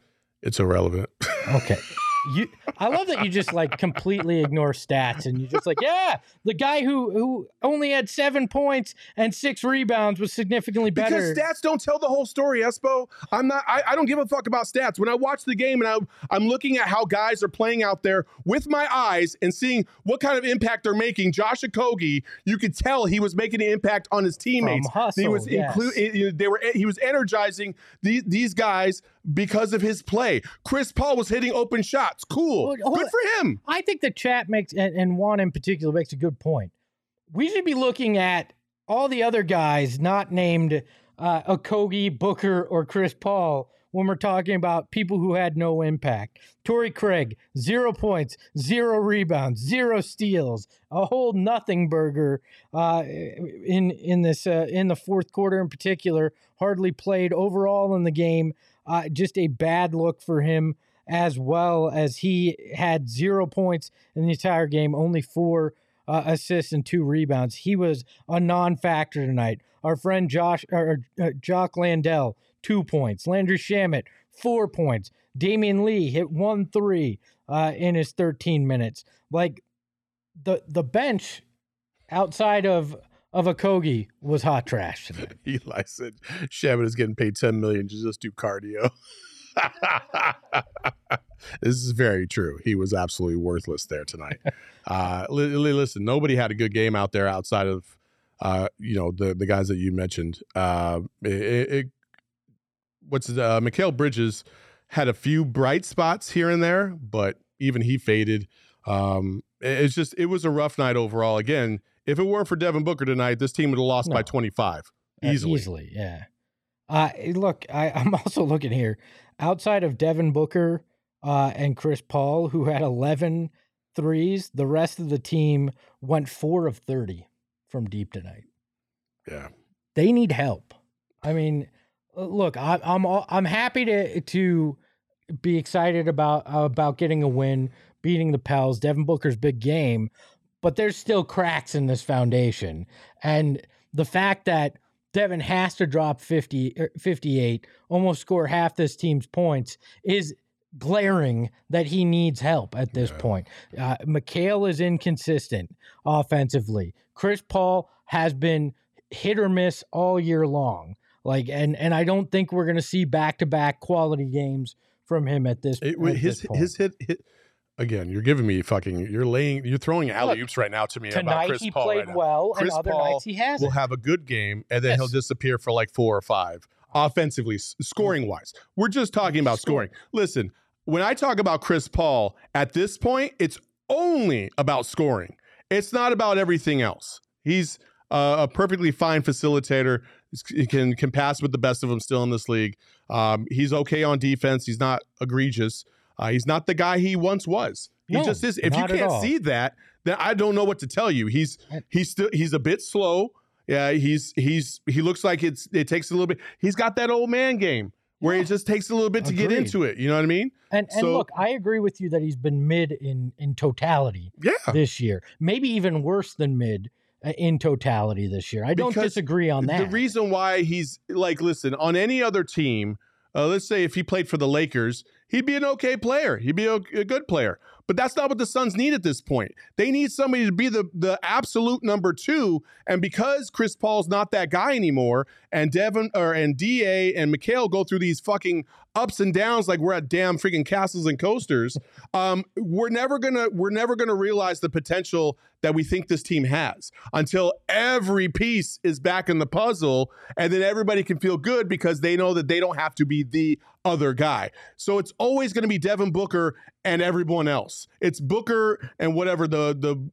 B: it's irrelevant.
A: Okay. [laughs] You, I love that you just like completely ignore stats and you're just like, yeah, the guy who who only had seven points and six rebounds was significantly better.
B: Because stats don't tell the whole story, Espo. I'm not. I, I don't give a fuck about stats. When I watch the game and I'm I'm looking at how guys are playing out there with my eyes and seeing what kind of impact they're making. Josh Okogie, you could tell he was making an impact on his teammates.
A: hustle,
B: he was
A: yes.
B: inclu- They were. He was energizing these these guys because of his play. Chris Paul was hitting open shots. Cool.
A: Well,
B: Good for him.
A: I think the chat makes and, and Juan in particular makes a good point. We should be looking at all the other guys not named uh, Okogie, Booker, or Chris Paul when we're talking about people who had no impact. Torrey Craig, zero points, zero rebounds, zero steals, a whole nothing burger uh, in in this uh, in the fourth quarter in particular. Hardly played overall in the game. Uh, just a bad look for him as well as he had zero points in the entire game, only four uh, assists and two rebounds. He was a non-factor tonight. Our friend Josh or uh, Jock Landale, two points. Landry Shamet, four points. Damion Lee hit one three uh, in his 13 minutes. Like the the bench outside of of Okogie was hot trash tonight. [laughs]
B: Eli said Shamet is getting paid 10 million to just do cardio. [laughs] this is very true. He was absolutely worthless there tonight. [laughs] Uh, li- li- listen, nobody had a good game out there outside of, uh, you know, the the guys that you mentioned. Uh, it, it, what's it, uh, Mikal Bridges had a few bright spots here and there, but even he faded. Um, it- it's just it was a rough night overall. Again, if it weren't for Devin Booker tonight, this team would have lost by
A: No.
B: 25
A: Uh,
B: easily.
A: easily, yeah. Uh, look, I, [laughs] I'm also looking here. Outside of Devin Booker uh, and Chris Paul, who had 11 threes, the rest of the team went four of 30 from deep tonight.
B: Yeah.
A: They need help. I mean, uh, look, I, I'm I'm happy to to be excited about about getting a win, beating the Pels. Devin Booker's big game, but there's still cracks in this foundation, and the fact that Devin has to drop 50, er, 58, almost score half this team's points is glaring that he needs help at this
B: Yeah.
A: point. Uh, Mikal is inconsistent offensively. Chris Paul has been hit or miss all year long. Like, and and I don't think we're going to see back to back quality games from him at this.
B: It,
A: at
B: his
A: this point.
B: his hit hit again. You're giving me fucking. You're laying. You're throwing alley oops right now to me about
A: tonight
B: Chris
A: he
B: Paul.
A: played
B: right
A: well,
B: Chris
A: and other
B: Paul
A: nights he hasn't.
B: Will have a good game, and then he'll disappear for like four or five offensively, scoring wise. We're just talking about
A: Scoring.
B: scoring. Listen, when I talk about Chris Paul at this point, it's only about scoring. It's not about everything else. He's uh, a perfectly fine facilitator. He can can pass with the best of them still in this league. Um, he's okay on defense. He's not egregious. Uh, he's not the guy he once was. He
A: No,
B: just is. If you can't see that, then I don't know what to tell you. He's he's still he's a bit slow. Yeah, he's he's he looks like it's it takes a little bit. He's got that old man game where
A: Yeah.
B: it just takes a little bit to get into it. You know what I mean?
A: And and
B: So-
A: look, I agree with you that he's been mid in in totality
B: Yeah.
A: this year. Maybe even worse than mid uh, in totality this year. I don't
B: Because
A: disagree on that.
B: The reason why he's like, listen, on any other team, uh, let's say if he played for the Lakers, he'd be an okay player. He'd be a, good player. But that's not what the Suns need at this point. They need somebody to be the the absolute number two. And because Chris Paul's not that guy anymore, and Devin or and Da and Mikal go through these fucking ups and downs like we're at damn freaking castles and coasters, um, we're never gonna we're never gonna realize the potential that we think this team has until every piece is back in the puzzle, and then everybody can feel good because they know that they don't have to be the other guy. So it's always to be Devin Booker and everyone else. It's Booker and whatever the the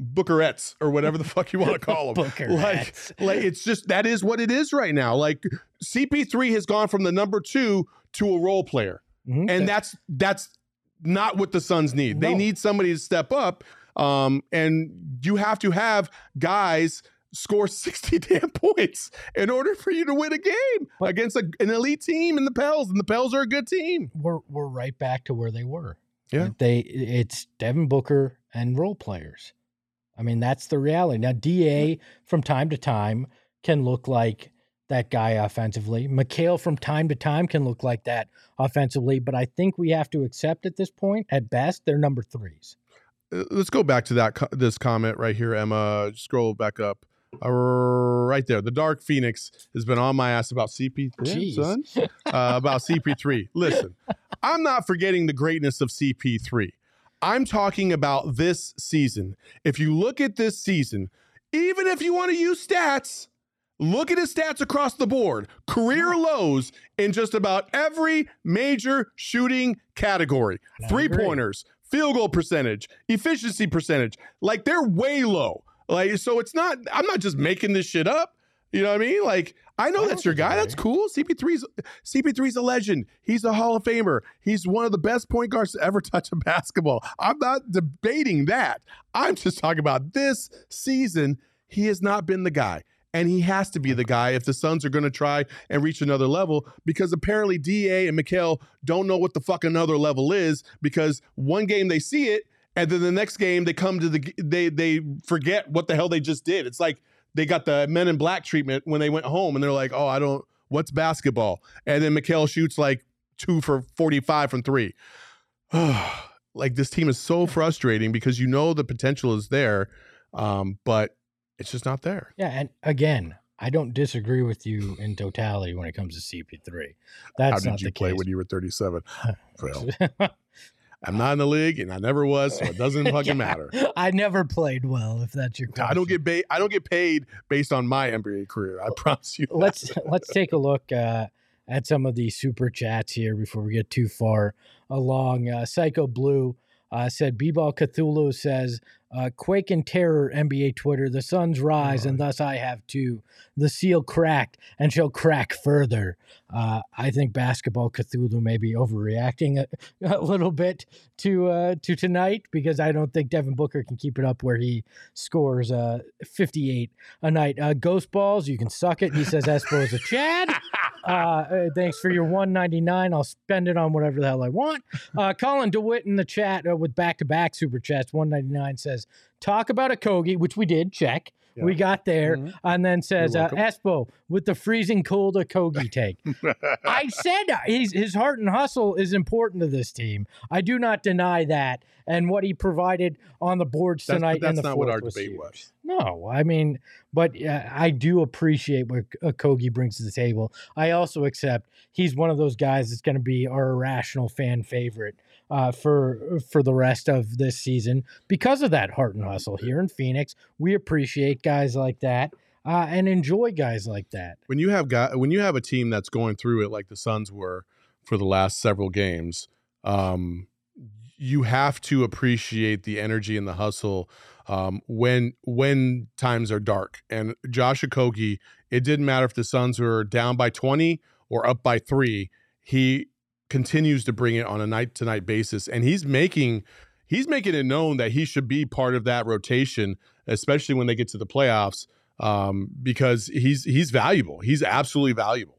B: Bookerettes or whatever the [laughs] fuck you want to call them. Like, like it's just that is what it is right now. Like CP3 has gone from the number two to a role player,
A: Mhm.
B: and that's that's not what the Suns need. They need somebody to step up, um, and you have to have guys score [laughs] 60 damn points in order for you to win a game
A: But-
B: against a, an elite team in the Pels, and the Pels are a good team.
A: we're we're right back to where they were.
B: Yeah.
A: They it's Devin Booker and role players. I mean, that's the reality. Now, DA from time to time can look like that guy offensively. Mikal from time to time can look like that offensively, but I think we have to accept at this point, at best, they're number threes.
B: Uh, let's go back to that this comment right here, Emma. Scroll back up. Uh, right there, the Dark Phoenix has been on my ass about CP3,
A: Jeez.
B: son. [laughs] Uh, about CP3. Listen, I'm not forgetting the greatness of CP3. I'm talking about this season. If you look at this season, even if you want to use stats, look at his stats across the board. Career lows in just about every major shooting category. Three pointers, field goal percentage, efficiency percentage. Like they're way low. Like so it's not I'm not just making this shit up. You know what I mean? Like I know
A: I
B: that's your guy. That's cool. CP3's CP3's a legend. He's a Hall of Famer. He's one of the best point guards to ever [laughs] touch a basketball. I'm not debating that. I'm just talking about this season. He has not been the guy. And he has to be the guy if the Suns are going to try and reach another level because apparently DA and Mikal don't know what the fuck another level is because one game they see it and then the next game they come to the they they forget what the hell they just did. It's like they got the men in black treatment when they went home and they're like, "Oh, I don't what's basketball?" And then Mikal shoots like 2 for 45 from 3. [sighs] like this team is so frustrating because you know the potential is there um, but it's just not there.
A: Yeah, and again, I don't disagree with you in totality when it comes to CP3. That's
B: How did
A: not
B: you play
A: case.
B: when you were 37? Well, [laughs] I'm not in the league and I never was, so it doesn't [laughs] fucking
A: Yeah,
B: matter.
A: I never played well, if that's your question.
B: I don't get paid. I don't get paid based on my NBA career. I promise you. that.
A: let's let's take a look uh, at some of the super chats here before we get too far along. Uh, Psycho Blue uh, said, "B-ball Cthulhu says, uh, Quake and terror, NBA Twitter. The suns rise, and thus I have too. The seal cracked and shall crack further. Uh, I think basketball Cthulhu may be overreacting a, [laughs] a little bit to uh, to tonight because I don't think Devin Booker can keep it up where he scores uh, 58 a night. Uh, Ghost balls, you can suck it. He says Espo is a Chad. [laughs] Uh, uh, thanks for your 199. I'll spend it on whatever the hell I want. Uh, Colin DeWitt in the chat uh, with back to back super chats. 199 says, talk about Okogie, which we did check. We got there,
B: Mhm.
A: and then says
B: You're
A: uh, Espo with the freezing cold Okogie [laughs] take. I said uh, he's, his heart and hustle is important to this team. I do not deny that, and what he provided on the boards
B: That's-
A: tonight
B: that's
A: in the
B: not what our
A: was
B: debate
A: huge.
B: was.
A: No, I mean, but uh, I do appreciate what uh, Kogi brings to the table. I also accept he's one of those guys that's going to be our irrational fan favorite uh, for for the rest of this season because of that heart and hustle here in Phoenix. We appreciate guys like that uh, and enjoy guys like that.
B: when you have got when you have a team that's going through it like the Suns were for the last several games, um, you have to appreciate the energy and the hustle um, when when times are dark. And Josh Okogie, it didn't matter if the Suns were down by twenty or up by three. He continues to bring it on a night to night basis, and he's making he's making it known that he should be part of that rotation, especially when they get to the playoffs um, because he's he's valuable. He's absolutely valuable.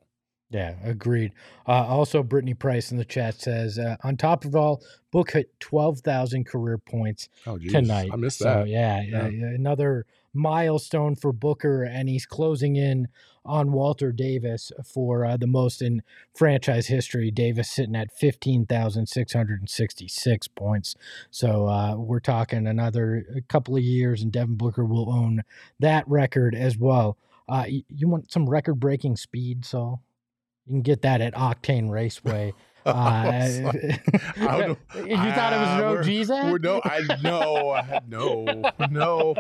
A: Yeah, agreed. Uh, also, Brittany Price in the chat says, uh, on top of all, Book hit 12,000 career points
B: Oh,
A: tonight.
B: I missed
A: so,
B: that.
A: Yeah,
B: Yeah.
A: uh, another milestone for Booker, and he's closing in on Walter Davis for uh, the most in franchise history. Davis sitting at 15,666 points. So uh, we're talking another couple of years, and Devin Booker will own that record as well. Uh, you want some record breaking speed, Saul? You can get that at Octane Raceway. [laughs] Uh, [laughs]
B: I [laughs]
A: you thought it was
B: Ah,
A: an
B: we're-
A: OG's
B: We're- no, I no, I- no, no.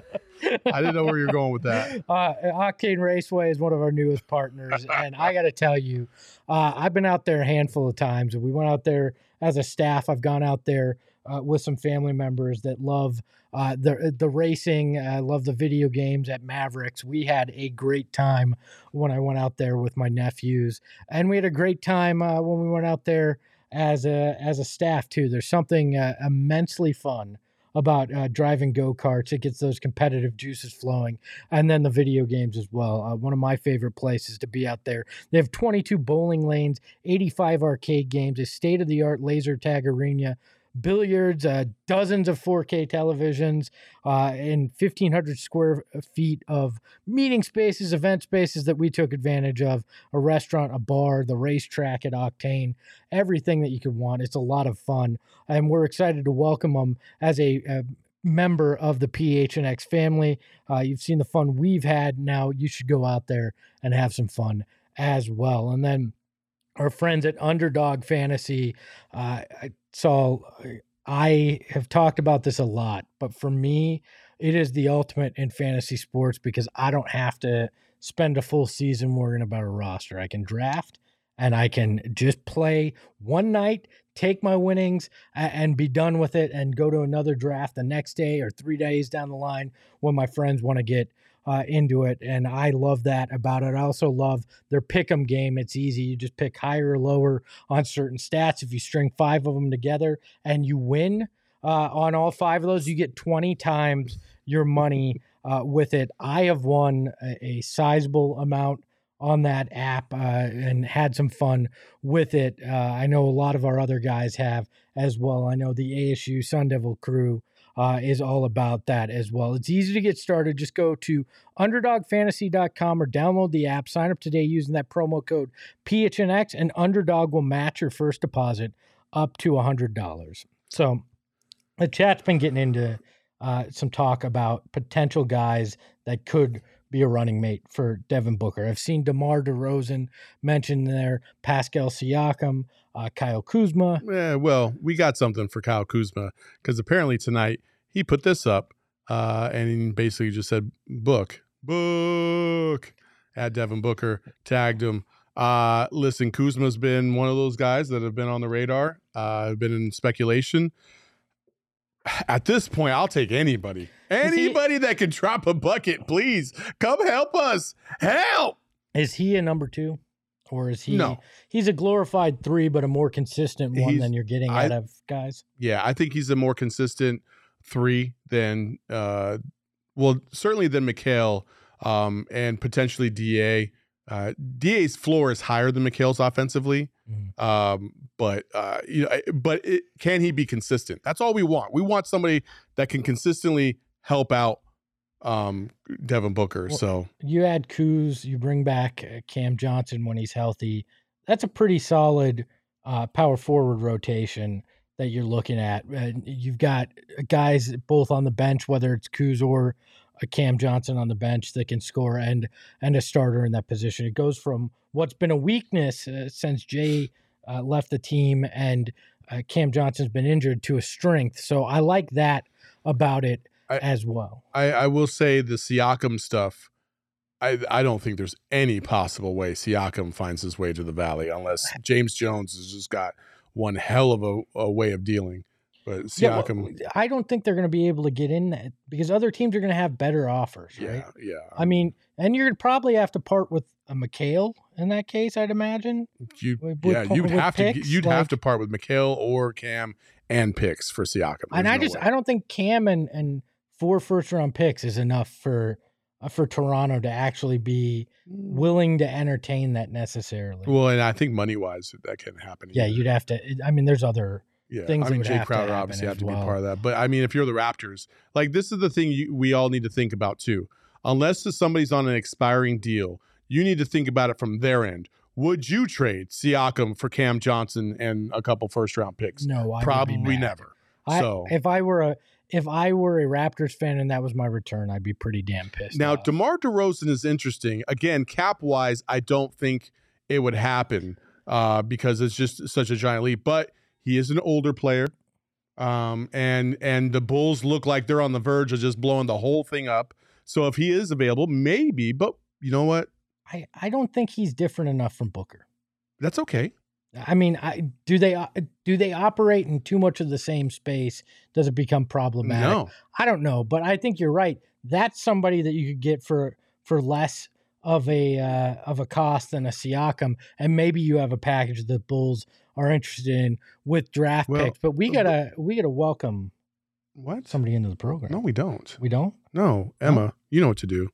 B: I didn't know where you're going with that. [laughs]
A: Uh, Octane Raceway is one of our newest partners, and I got to tell you, uh, I've been out there a handful of times. We went out there as a staff. I've gone out there uh, with some family members that love uh, the the racing, uh, love the video games at Mavericks. We had a great time when I went out there with my nephews, and we had a great time uh, when we went out there as a as a staff too. There's something uh, immensely fun about uh, driving go karts. It gets those competitive juices flowing, and then the video games as well. Uh, one of my favorite places to be out there. They have 22 bowling lanes, 85 arcade games, a state of the art laser tag arena. Billiards, uh, dozens of 4K televisions, uh, and 1,500 square feet of meeting spaces, event spaces that we took advantage of. A restaurant, a bar, the racetrack at Octane, everything that you could want. It's a lot of fun, and we're excited to welcome them as a, a member of the PHNX family. Uh, you've seen the fun we've had. Now you should go out there and have some fun as well. And then our friends at Underdog Fantasy, uh, saw, uh, I have talked about this a lot, but for me, it is the ultimate in fantasy sports because I don't have to spend a full season worrying about a roster. I can draft and I can just play one night, take my winnings, and be done with it, and go to another draft the next day or three days down the line when my friends want to get uh, into it. And I love that about it. I also love their pick 'em game. It's easy. You just pick higher or lower on certain stats. If you string five of them together and you win uh, on all five of those, you get 20 times your money uh, with it. I have won a, a sizable amount on that app uh, and had some fun with it. Uh, I know a lot of our other guys have as well. I know the ASU Sun Devil crew uh, is all about that as well. It's easy to get started. Just go to underdogfantasy.com or download the app. Sign up today using that promo code PHNX, and Underdog will match your first deposit up to $100. So the chat's been getting into uh, some talk about potential guys that could – be a running mate for Devin Booker. I've seen DeMar DeRozan mentioned there, Pascal Siakam, uh, Kyle Kuzma.
B: Yeah, well, we got something for Kyle Kuzma because apparently tonight he put this up uh, and basically just said, book, book at Devin Booker, tagged him. Uh, listen, Kuzma's been one of those guys that have been on the radar, uh, been in speculation [sighs] at this point, I'll take anybody. Anybody that can drop a bucket, please come help us. Help.
A: Is he a number two? Or is he
B: no.
A: he's a glorified three, but a more consistent one he's, than you're getting out of guys?
B: Yeah, I think he's a more consistent three than uh well, certainly than Mikal um and potentially DA. Uh, DA's floor is higher than Mikal's offensively, mm-hmm. um, but uh, you know, but it, can he be consistent? That's all we want. We want somebody that can consistently help out um, Devin Booker. Well, so
A: you add Kuz, you bring back uh, Cam Johnson when he's healthy. That's a pretty solid uh, power forward rotation that you're looking at. Uh, you've got guys both on the bench, whether it's Kuz or a Cam Johnson on the bench that can score and and a starter in that position. It goes from what's been a weakness uh, since Jay uh, left the team and uh, Cam Johnson's been injured to a strength. So I like that about it I, as well.
B: I, I will say the Siakam stuff. I, I don't think there's any possible way Siakam finds his way to the Valley unless James Jones has just got one hell of a, a way of dealing. But Siakam,
A: yeah, well, I don't think they're going to be able to get in that because other teams are going to have better offers, right?
B: Yeah, yeah.
A: I um mean, and you're probably have to part with a Mikal in that case, I'd imagine.
B: You, with, yeah, you'd have picks, to you'd like, have to part with Mikal or Cam and picks for Siakam.
A: There's and I no just way. I don't think Cam and and four first round picks is enough for uh, for Toronto to actually be mm. willing to entertain that necessarily.
B: Well, and I think money wise that can happen.
A: Yeah, either. you'd have to. I mean, there's other
B: yeah,
A: things.
B: I mean, Jay Crowder obviously have to well. be part of that. But I mean, if you're the Raptors, like this is the thing you, we all need to think about too. Unless somebody's on an expiring deal, you need to think about it from their end. Would you trade Siakam for Cam Johnson and a couple first round picks?
A: No, I
B: probably never.
A: I,
B: so
A: if I were a if I were a Raptors fan and that was my return, I'd be pretty damn pissed.
B: Now,
A: off.
B: DeMar DeRozan is interesting. Again, cap wise, I don't think it would happen uh, because it's just such a giant leap. But he is an older player. Um, and and the Bulls look like they're on the verge of just blowing the whole thing up. So if he is available, maybe. But you know what?
A: I I don't think he's different enough from Booker.
B: That's okay.
A: I mean, I, do they uh, do they operate in too much of the same space? Does it become problematic?
B: No,
A: I don't know, but I think you're right. That's somebody that you could get for for less of a uh, of a cost than a Siakam, and maybe you have a package that Bulls are interested in with draft well, picks. But we gotta we gotta welcome
B: what
A: somebody into the program.
B: No, we don't.
A: We don't.
B: No, Emma, no? you know what to do.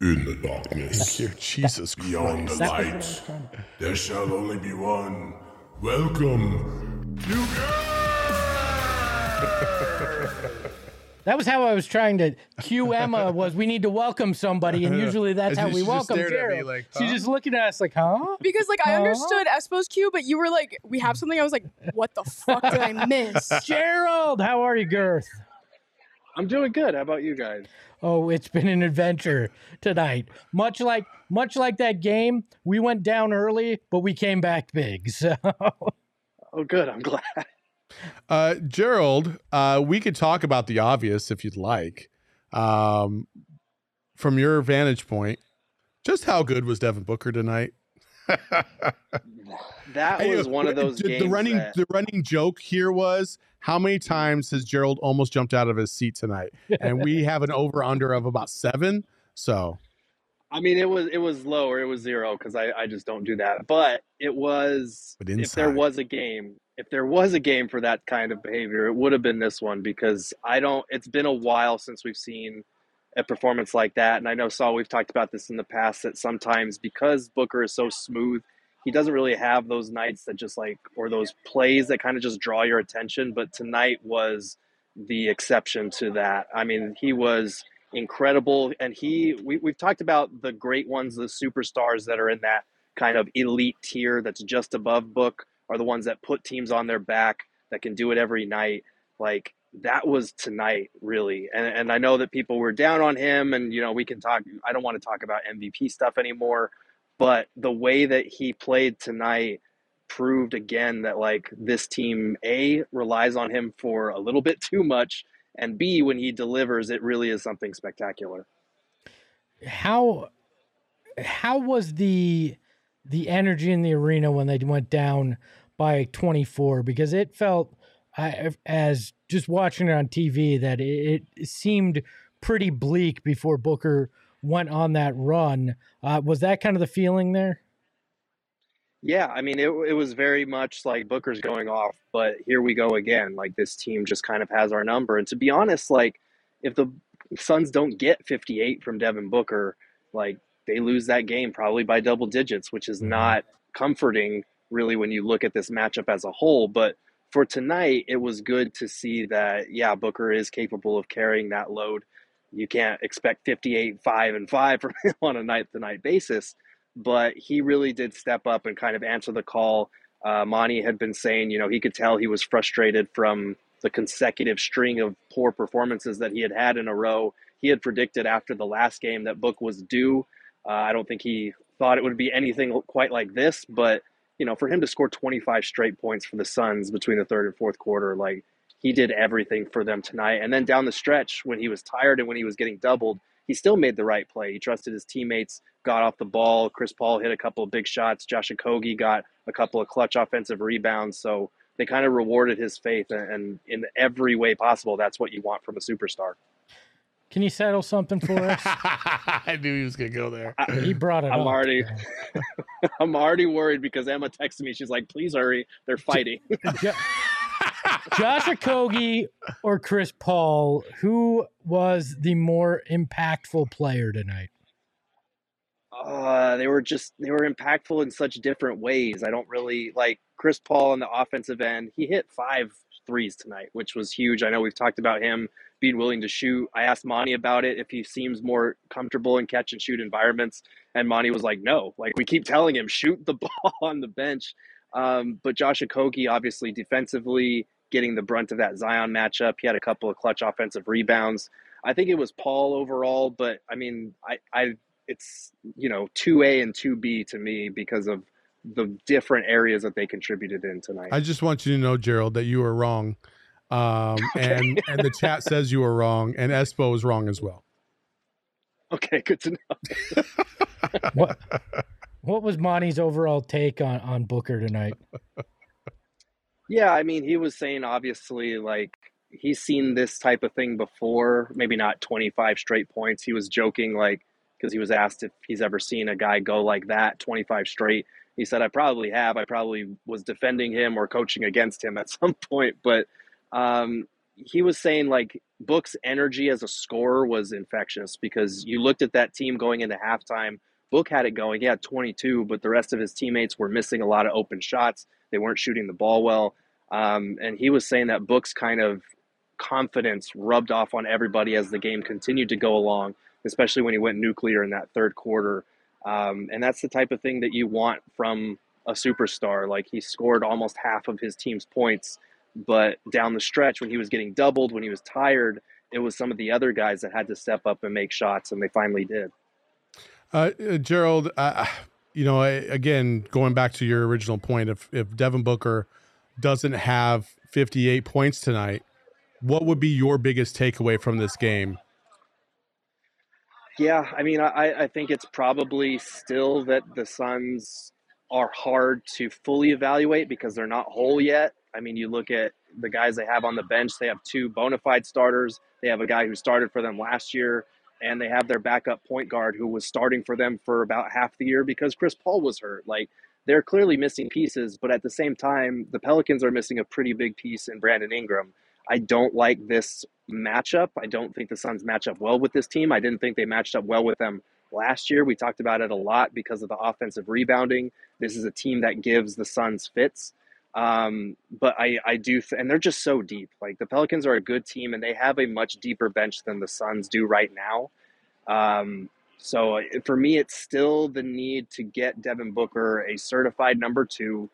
D: In the darkness,
B: Thank you. Jesus
D: beyond
B: Christ.
D: the light, there shall only be one. Welcome you
A: That was how I was trying to cue Emma. Was we need to welcome somebody, and usually that's
B: And
A: how we
B: she just
A: welcome
B: stared at me
A: Gerald.
B: like,
A: She's
B: huh?
A: just looking at us like, huh?
C: Because like I
A: Huh?
C: understood Espo's cue, but you were like, "We have something." I was like, "What the fuck did I miss?" [laughs]
A: Gerald, how are you, Girth?
E: I'm doing good. How about you guys?
A: Oh, it's been an adventure tonight. Much like much like that game, we went down early, but we came back big. [laughs] So
E: Oh, good. I'm glad.
B: Uh, Gerald, uh, we could talk about the obvious if you'd like. Um, from your vantage point, just how good was Devin Booker tonight? [laughs]
E: That was one of those
B: the,
E: games.
B: the running
E: that-
B: the running joke here was how many times has Gerald almost jumped out of his seat tonight? And we have an over under of about seven. So
E: I mean, it was it was lower. It was zero because I I just don't do that. But it was
B: But
E: if there was a game, if there was a game for that kind of behavior, it would have been this one because I don't. It's been a while since we've seen a performance like that, and I know Saul. We've talked about this in the past that sometimes because Booker is so smooth, he doesn't really have those nights that just like or those plays that kind of just draw your attention. But tonight was the exception to that. I mean, he was incredible and he we, we've talked about the great ones the superstars that are in that kind of elite tier that's just above book are the ones that put teams on their back that can do it every night like that was tonight really and, and i know that people were down on him and you know we can talk i don't want to talk about mvp stuff anymore but the way that he played tonight proved again that like this team a relies on him for a little bit too much and b when he delivers it really is something spectacular.
A: How how was the the energy in the arena when they went down by 24 because it felt I, as just watching it on TV that it, it seemed pretty bleak before Booker went on that run. Uh, was that kind of the feeling there?
E: Yeah, I mean, it, it was very much like Booker's going off, but here we go again. Like this team just kind of has our number. And to be honest, like if the Suns don't get 58 from Devin Booker, like they lose that game probably by double digits, which is not comforting really when you look at this matchup as a whole. But for tonight, it was good to see that, yeah, Booker is capable of carrying that load. You can't expect 58, 5, and 5 [laughs] from him on a night to night basis but he really did step up and kind of answer the call. Uh, Monty had been saying, you know, he could tell he was frustrated from the consecutive string of poor performances that he had had in a row. He had predicted after the last game that Book was due. Uh, I don't think he thought it would be anything quite like this, but you know, for him to score 25 straight points for the Suns between the third and fourth quarter, like he did everything for them tonight. And then down the stretch, when he was tired and when he was getting doubled, he still made the right play. He trusted his teammates, got off the ball. Chris Paul hit a couple of big shots. Josh Okogie got a couple of clutch offensive rebounds. So they kind of rewarded his faith, and, and in every way possible, that's what you want from a superstar.
A: Can you settle something for us? [laughs]
B: I knew he was gonna go there.
A: he brought it
E: I'm
A: up.
E: already, [laughs] I'm already worried because Emma texted me. She's like, "Please hurry, they're fighting." [laughs]
A: Jo- Josh Okogie or Chris Paul, who was the more impactful player tonight?
E: uh, they were just they were impactful in such different ways. I don't really like Chris Paul on the offensive end. He hit five threes tonight, which was huge. I know we've talked about him being willing to shoot. I asked Monty about it if he seems more comfortable in catch and shoot environments, and Monty was like, "No, like we keep telling him shoot the [laughs] ball on the bench." Um, but Josh Okogie, obviously defensively, getting the brunt of that Zion matchup. He had a couple of clutch offensive rebounds. I think it was Paul overall, but I mean, I, I it's you know two A and two B to me because of the different areas that they contributed in tonight.
B: I just want you to know, Gerald, that you were wrong. Um, [laughs] and and the chat says you were wrong, and Espo is wrong as well.
E: okay, good to know. [laughs]
A: What what was Monty's overall take on, on Booker tonight? [laughs]
E: Yeah, I mean, he was saying obviously like he's seen this type of thing before, maybe not 25 straight points. He was joking like because he was asked if he's ever seen a guy go like that 25 straight. He said I probably have. I probably was defending him or coaching against him at [laughs] some point, but um he was saying like Book's energy as a scorer was infectious because you looked at that team going into halftime. Book had it going. He had 22, but the rest of his teammates were missing a lot of open shots. They weren't shooting the ball well. Um, and he was saying that Book's kind of confidence rubbed off on everybody as the game continued to go along, especially when he went nuclear in that third quarter. Um, and that's the type of thing that you want from a superstar. Like he scored almost half of his team's points, but down the stretch, when he was getting doubled, when he was tired, it was some of the other guys that had to step up and make shots, and they finally did.
B: Uh, Gerald, uh, you know, again, going back to your original point, if if Devin Booker doesn't have 58 points tonight, what would be your biggest takeaway from this game?
E: Yeah, I mean, I, I think it's probably still that the Suns are hard to fully evaluate because they're not whole yet. I mean, you look at the guys they have on the bench, they have two bona fide starters. They have a guy who started for them last year, and they have their backup point guard who was starting for them for about half the year because Chris Paul was hurt. Like, they're clearly missing pieces, but at the same time, the Pelicans are missing a pretty big piece in Brandon Ingram. I don't like this matchup. I don't think the Suns match up well with this team. I didn't think they matched up well with them last year. We talked about it a lot because of the offensive rebounding. This is a team that gives the Suns fits. Um, but I, I do, th- and they're just so deep. Like the Pelicans are a good team, and they have a much deeper bench than the Suns do right now. Um, so for me, it's still the need to get Devin Booker a certified number two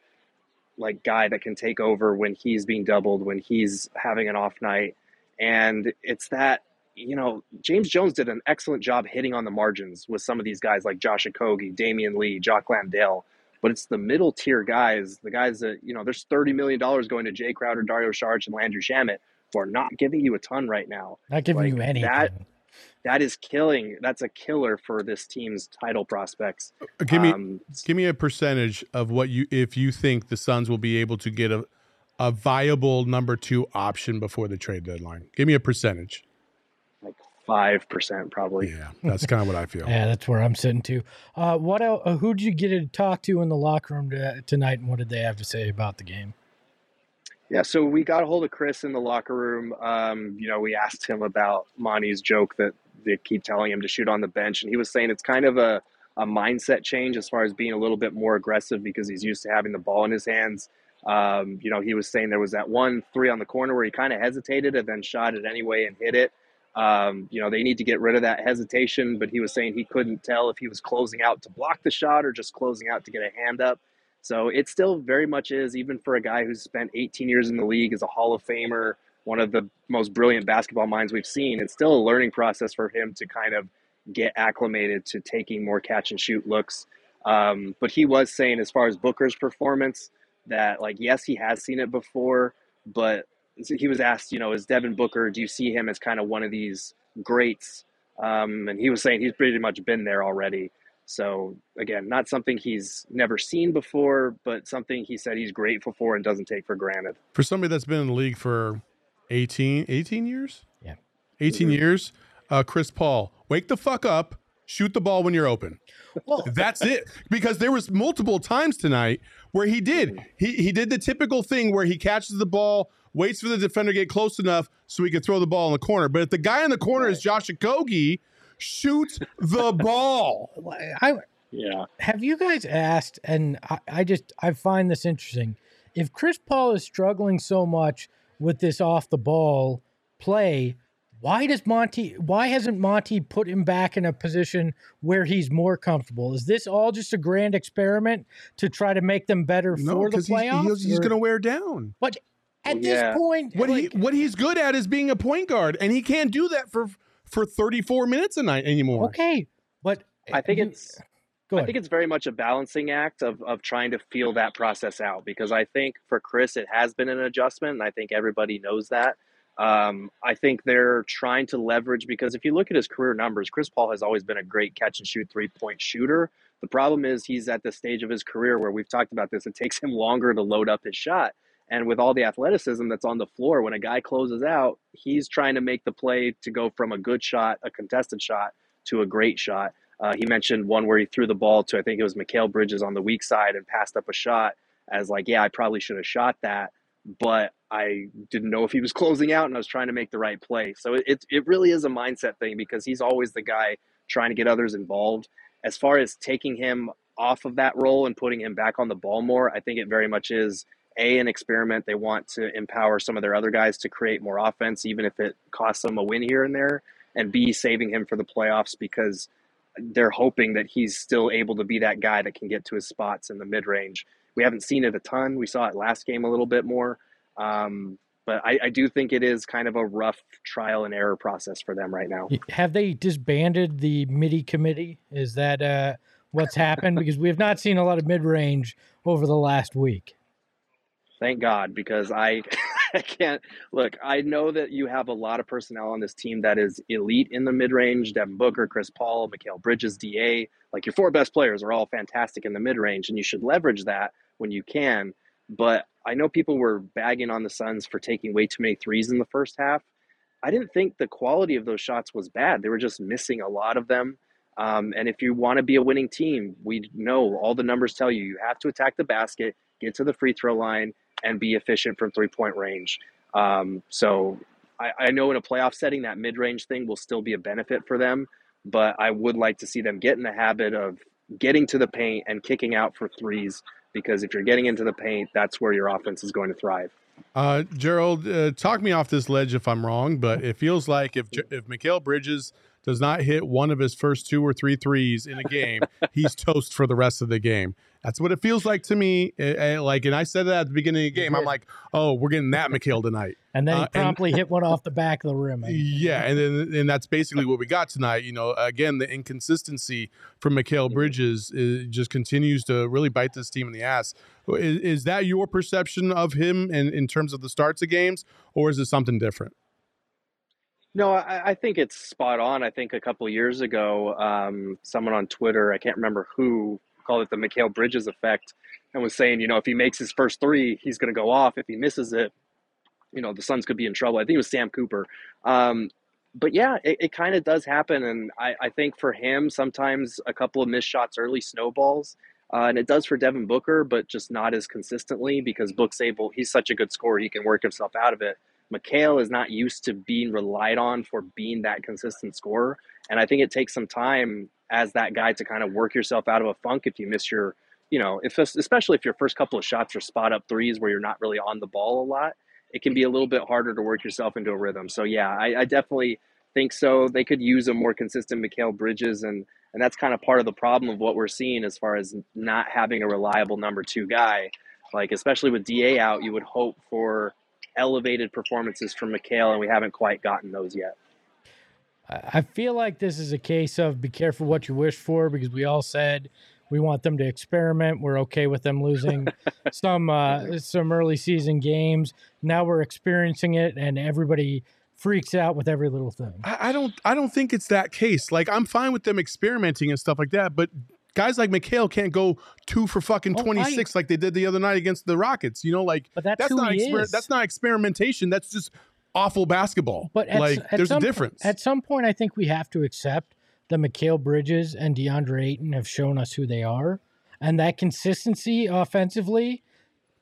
E: like guy that can take over when he's being doubled, when he's having an off night. And it's that, you know, James Jones did an excellent job hitting on the margins with some of these guys like Josh Okogie, Damion Lee, Jock Landale. But it's the middle tier guys, the guys that, you know, there's $30 million going to Jay Crowder, Dario Saric, and Landry Shamet who are not giving you a ton right now.
A: Not giving like you anything.
E: That, that is killing. That's a killer for this team's title prospects.
B: Uh, give me um, give me a percentage of what you if you think the Suns will be able to get a a viable number two option before the trade deadline. Give me a percentage.
E: Like five percent, probably.
B: Yeah, that's kind of what I feel. [laughs]
A: yeah, that's where I'm sitting too. Uh, what else, uh, who did you get to talk to in the locker room to, tonight, and what did they have to say about the game?
E: Yeah, so we got a hold of Chris in the locker room. Um, you know, we asked him about Monty's joke that they keep telling him to shoot on the bench, and he was saying it's kind of a, a mindset change as far as being a little bit more aggressive because he's used to having the ball in his hands. Um, you know, he was saying there was that one three on the corner where he kind of hesitated and then shot it anyway and hit it. Um, you know, they need to get rid of that hesitation, but he was saying he couldn't tell if he was closing out to block the shot or just closing out to get a hand up. So it still very much is, even for a guy who's spent 18 years in the league as a Hall of Famer, one of the most brilliant basketball minds we've seen. It's still a learning process for him to kind of get acclimated to taking more catch and shoot looks. Um, but he was saying, as far as Booker's performance, that like yes, he has seen it before, but he was asked, you know, is Devin Booker? Do you see him as kind of one of these greats? Um, and he was saying he's pretty much been there already. So again, not something he's never seen before, but something he said he's grateful for and doesn't take for granted.
B: For somebody that's been in the league for 18, 18 years?
A: Yeah.
B: 18 mm-hmm. years. Uh, Chris Paul, wake the fuck up, shoot the ball when you're open. Well, [laughs] that's it. Because there was multiple times tonight where he did. Mm-hmm. He he did the typical thing where he catches the ball, waits for the defender to get close enough so he can throw the ball in the corner. But if the guy in the corner right. is Josh Okogie, shoot the [laughs] ball.
A: I,
E: yeah.
A: Have you guys asked? And I, I just I find this interesting. If Chris Paul is struggling so much with this off the ball play, why does Monty? Why hasn't Monty put him back in a position where he's more comfortable? Is this all just a grand experiment to try to make them better no, for the playoffs?
B: He's, he's going to wear down.
A: But at well, yeah. this point,
B: what like, he what he's good at is being a point guard, and he can't do that for for 34 minutes a night anymore.
A: Okay, but
E: I think it's I think it's very much a balancing act of of trying to feel that process out because I think for Chris it has been an adjustment, and I think everybody knows that. Um, I think they're trying to leverage because if you look at his career numbers, Chris Paul has always been a great catch and shoot three point shooter. The problem is he's at the stage of his career where we've talked about this. It takes him longer to load up his shot. And with all the athleticism that's on the floor, when a guy closes out, he's trying to make the play to go from a good shot, a contested shot, to a great shot. Uh, he mentioned one where he threw the ball to, I think it was Mikal Bridges on the weak side and passed up a shot as like, yeah, I probably should have shot that, but I didn't know if he was [laughs] closing out and I was trying to make the right play. So it, it, it really is a mindset thing because he's always the guy trying to get others involved. As far as taking him off of that role and putting him back on the ball more, I think it very much is a an experiment. They want to empower some of their other guys to create more offense, even if it costs them a win here and there. And b saving him for the playoffs because they're hoping that he's still able to be that guy that can get to his spots in the mid range. We haven't seen it a ton. We saw it last game a little bit more. Um, but I, I, do think it is kind of a rough trial and error process for them right now.
A: Have they disbanded the MIDI committee? Is that uh, what's happened? because we have not seen a lot of mid range over the last week.
E: Thank God, because I, [laughs] I can't look. I know that you have a lot of personnel on this team that is elite in the mid range. Devin Booker, Chris Paul, Mikal Bridges, Da. Like your four best players are all fantastic in the mid range, and you should leverage that when you can. But I know people were bagging on the Suns for taking way too many threes in the first half. I didn't think the quality of those shots was bad. They were just missing a lot of them. Um, and if you want to be a winning team, we know all the numbers tell you you have to attack the basket, get to the free throw line, and be efficient from three point range. Um, so I, I, know in a playoff setting that mid range thing will still be a benefit for them, but I would like to see them get in the habit of getting to the paint and kicking out for threes because if you're getting into the paint, that's where your offense is going to thrive.
B: Uh, Gerald, uh, talk me off this ledge if I'm wrong, but it feels like if if Mikal Bridges does not hit one of his first two or three threes in a game, [laughs] he's toast for the rest of the game. That's what it feels like to me. Uh, like, and I said that at the beginning of the game. I'm like, oh, we're getting that Mikal tonight.
A: And then he uh, promptly and, [laughs] hit one off the back of the rim.
B: Yeah, and then and that's basically what we got tonight. You know, again, the inconsistency from Mikal Bridges is, just continues to really bite this team in the ass. Is, is that your perception of him in, in terms of the starts of games, or is it something different?
E: No, I, I, think it's spot on. I think a couple years ago, um, someone on Twitter, I can't remember who, called it the Mikal Bridges effect, and was saying, you know, if he makes his first three, he's going to go off. If he misses it, you know, the Suns could be in trouble. I think it was Sam Cooper. Um, but yeah, it, it kind of does happen. And I, I, think for him, sometimes a couple of missed shots early snowballs. Uh, and it does for Devin Booker, but just not as consistently because Book's able, he's such a good scorer, he can work himself out of it. Mikal is not used to being relied on for being that consistent scorer. And I think it takes some time as that guy to kind of work yourself out of a funk if you miss your, you know, if especially if your first couple of shots are spot up threes where you're not really on the ball a lot, it can be a little bit harder to work yourself into a rhythm. So yeah, I, I definitely think so. They could use a more consistent Mikal Bridges and and that's kind of part of the problem of what we're seeing as far as not having a reliable number two guy. Like especially with Da out, you would hope for elevated performances from Mikal, and we haven't quite gotten those yet.
A: I feel like this is a case of be careful what you wish for because we all said we want them to experiment. We're okay with them losing [laughs] some uh, some early season games. Now we're experiencing it, and everybody freaks out with every little thing.
B: I, I don't I don't think it's that case. Like I'm fine with them experimenting and stuff like that, but guys like Mikal can't go two for fucking oh, 26 like they did the other night against the Rockets. You know, like
A: but that's, that's not exper-
B: that's not experimentation. That's just awful basketball. But at, like at there's a difference.
A: at some point, I think we have to accept that Mikal Bridges and DeAndre Ayton have shown us who they are, and that consistency offensively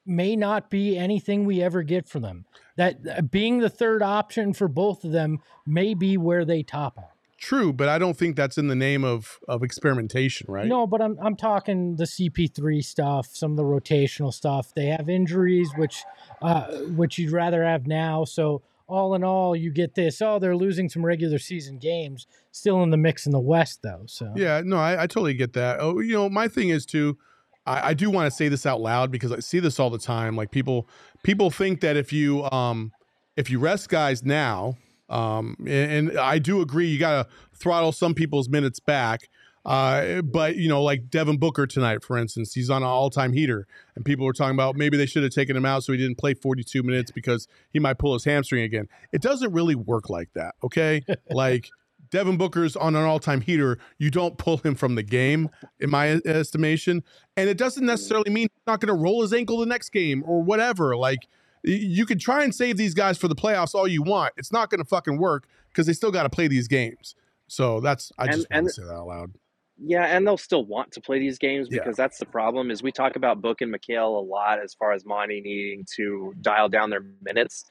A: may not be anything we ever get from them. That uh, being the third option for both of them may be where they top out.
B: True, but I don't think that's in the name of of experimentation, right?
A: No, but I'm I'm talking the CP3 stuff, some of the rotational stuff. They have injuries, which uh, which you'd rather have now. So all in all, you get this. Oh, they're losing some regular season games, still in the mix in the West, though. So
B: yeah, no, I, I totally get that. Oh, you know, my thing is too. I, I do want to say this out loud because I see this all the time. Like people, people think that if you um if you rest guys now um, and, and, I do agree, you got to throttle some people's minutes back. Uh, but you know, like Devin Booker tonight, for instance, he's on an all-time heater, and people were talking about maybe they should have taken him out so he didn't play 42 minutes because he might pull his hamstring again. It doesn't really work like that, okay? [laughs] like Devin Booker's on an all-time heater, you don't pull him from the game, in my estimation, and it doesn't necessarily mean he's not going to roll his ankle the next game or whatever. Like you can try and save these guys for the playoffs all you want. It's not going to fucking work because they still got to play these games. So that's I just and, want to say that out loud.
E: Yeah, and they'll still want to play these games because yeah. that's the problem. Is we talk about Book and Mikal a lot as far as Monty needing to dial down their minutes.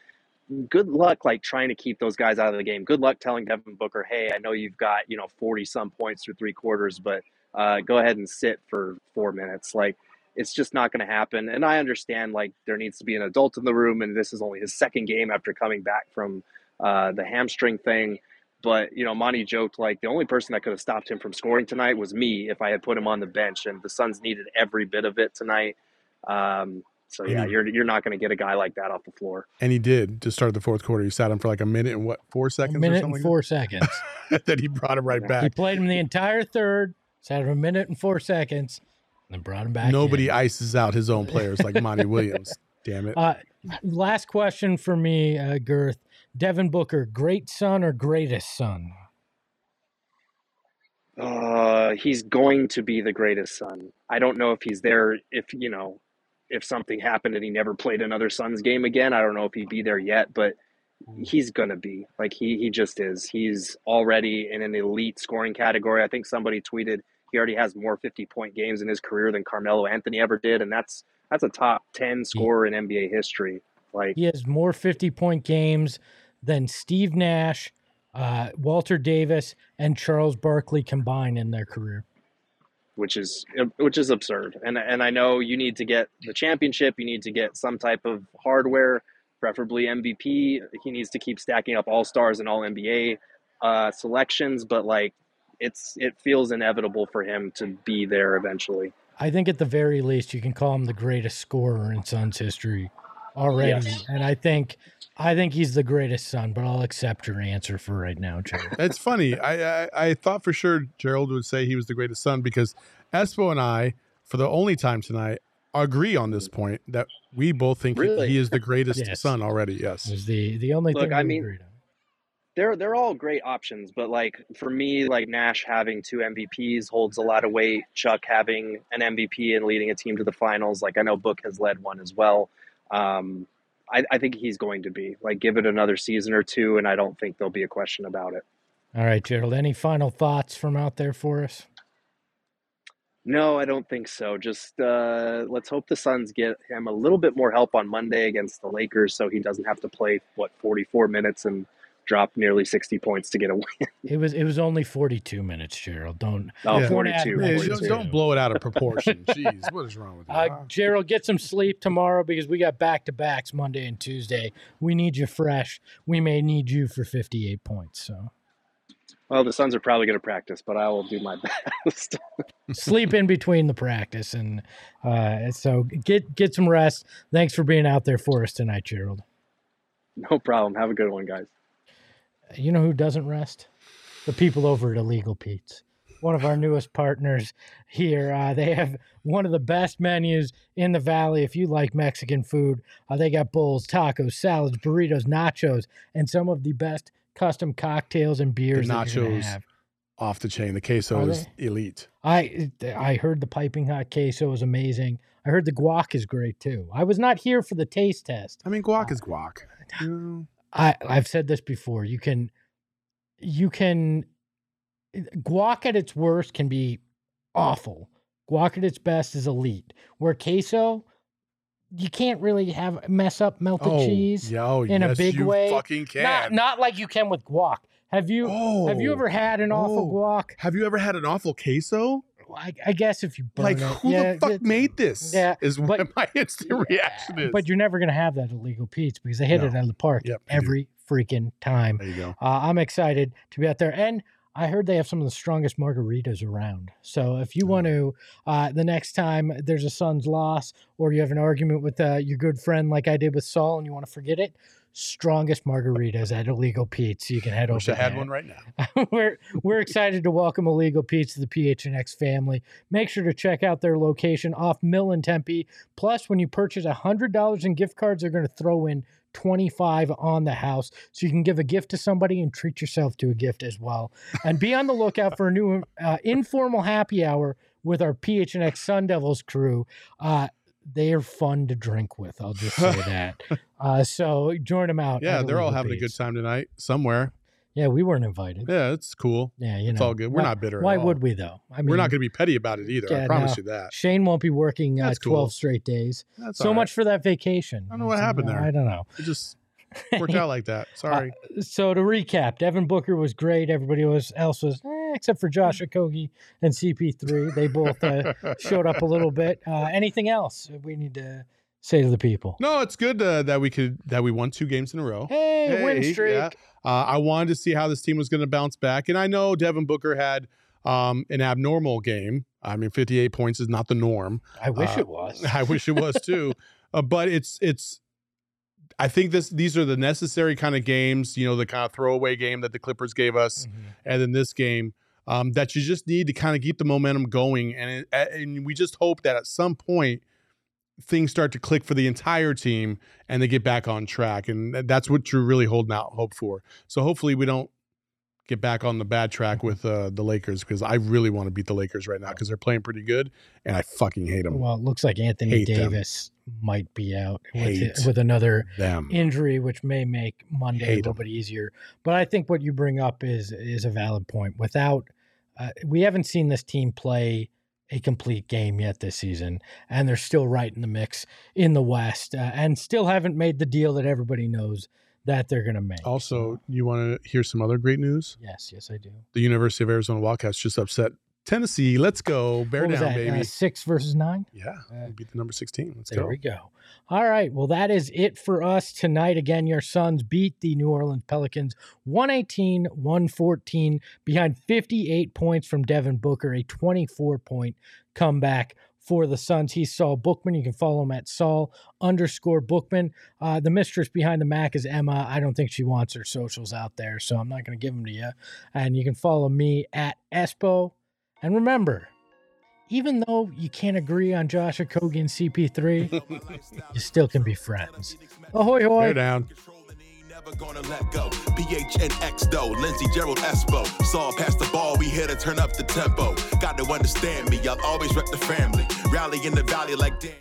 E: Good luck, like trying to keep those guys out of the game. Good luck telling Devin Booker, "Hey, I know you've got you know forty some points through three quarters, but uh, go ahead and sit for four minutes." Like it's just not going to happen. And I understand like there needs to be an adult in the room, and this is only his second game after coming back from uh, the hamstring thing. But you know, Monty joked like the only person that could have stopped him from scoring tonight was me if I had put him on the bench, and the Suns needed every bit of it tonight. Um, so yeah, you're you're not going to get a guy like that off the floor.
B: And he did to start the fourth quarter. He sat him for like a minute and what four seconds?
A: A minute
B: or something
A: and four [laughs] seconds.
B: like then he brought him right
A: he
B: back.
A: He played him the entire third, sat him a minute and four seconds, and then brought him back.
B: Nobody
A: in.
B: ices out his own players like Monty Williams. [laughs] Damn it.
A: Uh, last question for me, uh, Girth. Devin Booker, great Sun or greatest Sun?
E: Uh, he's going to be the greatest Sun. I don't know if he's there. If you know, if something happened and he never played another Suns game again, I don't know if he'd be there yet. But he's gonna be like he he just is. He's already in an elite scoring category. I think somebody tweeted he already has more fifty point games in his career than Carmelo Anthony ever did, and that's that's a top ten scorer in NBA history. Like
A: He has more 50 point games than Steve Nash, uh, Walter Davis, and Charles Barkley combined in their career.
E: which is which is absurd. And and I know you need to get the championship, you need to get some type of hardware, preferably MVP. He needs to keep stacking up all stars and all NBA uh, selections, but like it's it feels inevitable for him to be there eventually.
A: I think at the very least you can call him the greatest scorer in Suns history already.
E: Yes.
A: And I think I think he's the greatest Sun, but I'll accept your answer for right now, Joe.
B: It's funny. I, I I thought for sure Gerald would say he was the greatest Sun because Espo and I, for the only time tonight, agree on this point that we both think he-
E: Really?
B: he, is the greatest
A: Yes.
B: Sun already. Yes.
A: was the the only
E: Look,
A: thing
E: I mean-
A: agreed on.
E: They're they're all great options, but like for me, like Nash having two MVPs holds a lot of weight. Chuck having an MVP and leading a team to the finals, like I know Book has led one as well. Um, I, I think he's going to be like give it another season or two, and I don't think there'll be a question about it.
A: All right, Gerald. Any final thoughts from out there for us?
E: No, I don't think so. Just uh, let's hope the Suns get him a little bit more help on Monday against the Lakers, so he doesn't have to play what 44 minutes and drop nearly 60 points to get a win. [laughs]
A: It was it was only 42 minutes, Gerald. Don't
E: Oh,
B: Yeah.
E: 42,
A: Yeah,
B: Yeah,
E: 42.
B: don't, don't blow it out of proportion. [laughs] Jeez, what is wrong with you?
A: Uh. Gerald, get some sleep tomorrow because we got back to backs Monday and Tuesday. We need you fresh. We may need you for 58 points. So
E: Well, the Suns are probably going to practice, but I will do my [laughs] best.
A: sleep in between the practice and uh, so get get some rest. Thanks for being out there for us tonight, Gerald.
E: no problem. Have a good one, guys.
A: You know who doesn't rest? The people over at Illegal Pete's. One of our newest partners here. Uh, they have one of the best menus in the valley. If you like Mexican food, uh, they got bowls, tacos, salads, burritos, nachos, and some of the best custom cocktails and beers you're
B: nachos
A: have.
B: Off the chain. The queso is elite.
A: I I heard the piping hot queso is amazing. I heard the guac is great too. I was not here for the taste test.
B: I mean, guac is guac. You know?
A: I I've said this before. You can you can eh, guac at its worst can be awful. Guac at its best is elite. Where queso, you can't really have mess up melted
B: Oh,
A: cheese.
B: yeah, oh,
A: in a big
B: you
A: way.
B: Fucking can.
A: Not not like you can with guac. Have you have you
B: Oh,
A: ever had an awful
B: oh.
A: guac?
B: Have you ever had an awful queso?
A: I, I guess if you burn
B: Like,
A: it,
B: who
A: yeah,
B: the fuck
A: it-
B: made this?
A: yeah,
B: is
A: but-
B: what my [laughs] instant reaction is.
A: But you're never gonna have that illegal Legal Pete's because they hit it out of the park
B: Yep,
A: every freaking time.
B: there you go.
A: Uh, I'm excited to be out there, and I heard they have some of the strongest margaritas around. So if you want to, uh, the next time there's a Suns loss, or you have an argument with uh, your good friend like I did with Saul, and you want to forget it, strongest margaritas at Illegal Pete's. You can head
B: Wish I
A: over.
B: had
A: there.
B: one right now. [laughs]
A: we're we're excited to welcome Illegal Pete's to the PHNX family. Make sure to check out their location off Mill and Tempe. Plus, when you purchase hundred dollars in gift cards, they're going to throw in twenty five on the house, so you can give a gift to somebody and treat yourself to a gift as well. And be on the lookout for a new uh, informal happy hour with our PHNX Sun Devils crew. Uh, they are fun to drink with. I'll just say [laughs] that. Uh, so join them out.
B: Yeah, they're all having a good time tonight somewhere.
A: Yeah, we weren't invited.
B: Yeah, it's cool.
A: Yeah, you know,
B: It's all good. We're
A: why-
B: not bitter. at
A: Why would we though? I mean,
B: We're not going to be petty about it either.
A: Yeah,
B: I promise
A: no.
B: you that.
A: Shane won't be working uh, twelve
B: cool.
A: straight days.
B: That's
A: so much for that vacation.
B: I don't know what
A: It's,
B: happened
A: uh,
B: there.
A: I don't know.
B: It just worked [laughs] out like that. Sorry.
A: So to recap, Devin Booker was great. Everybody was else was eh, eh, except for Josh Okogie and CP3. They both uh, showed up a little bit. [laughs] Uh, anything else we need to say to the people?
B: No, it's good uh, that we could that we won two games in a row.
A: Hey, win streak.
B: yeah. Uh, I wanted to see how this team was going to bounce back, and I know Devin Booker had um, an abnormal game. I mean, 58 points is not the norm.
A: I wish
B: Uh,
A: it was. [laughs]
B: I wish it was too, [laughs] uh, but it's it's. I think this these are the necessary kind of games, you know, the kind of throwaway game that the Clippers gave us,
A: Mhm.
B: and then this game um, that you just need to kind of keep the momentum going, and it, and we just hope that at some point things start to click for the entire team and they get back on track, and that's what you're really holding out hope for. So hopefully we don't get back on the bad track with uh, the Lakers because I really want to beat the Lakers right now because they're playing pretty good, and I fucking hate them.
A: Well, it looks like Anthony
B: Hate.
A: Davis might be out with,
B: Hate
A: with another
B: them.
A: injury, which may make Monday a
B: little
A: little
B: 'em.
A: bit easier. But I think what you bring up is is a valid point. Without, uh, we haven't seen this team play a complete game yet this season, and they're still right in the mix in the West, uh, and still haven't made the deal that everybody knows that they're going to make.
B: Also, you want to hear some other great news?
A: yes, yes, I do.
B: The University of Arizona Wildcats just upset Tennessee. Let's go. Bear down,
A: that?
B: baby.
A: Uh, six versus nine.
B: yeah.
A: uh,
B: beat the number 16. Let's
A: There
B: go.
A: There we go. All right. Well, that is it for us tonight. Again, your Suns beat the New Orleans Pelicans 118 114 behind 58 points from Devin Booker, a 24 point comeback for the Suns. He's Saul Bookman. You can follow him at Saul underscore Bookman. Uh, the mistress behind the Mac is Emma. I don't think she wants her socials out there, so I'm not going to give them to you. And you can follow me at Espo. And remember, even though you can't agree on Josh Okogie and CP3, [laughs] you still can be friends. Ahoy,
B: Bear
A: hoy.
B: down.
F: Never gonna let go. PHNX though, Lindsey Gerald Espo. Saw past the ball, we here to turn up the tempo. Got to understand me, I'll always rep the family. Rally in the valley like Dan.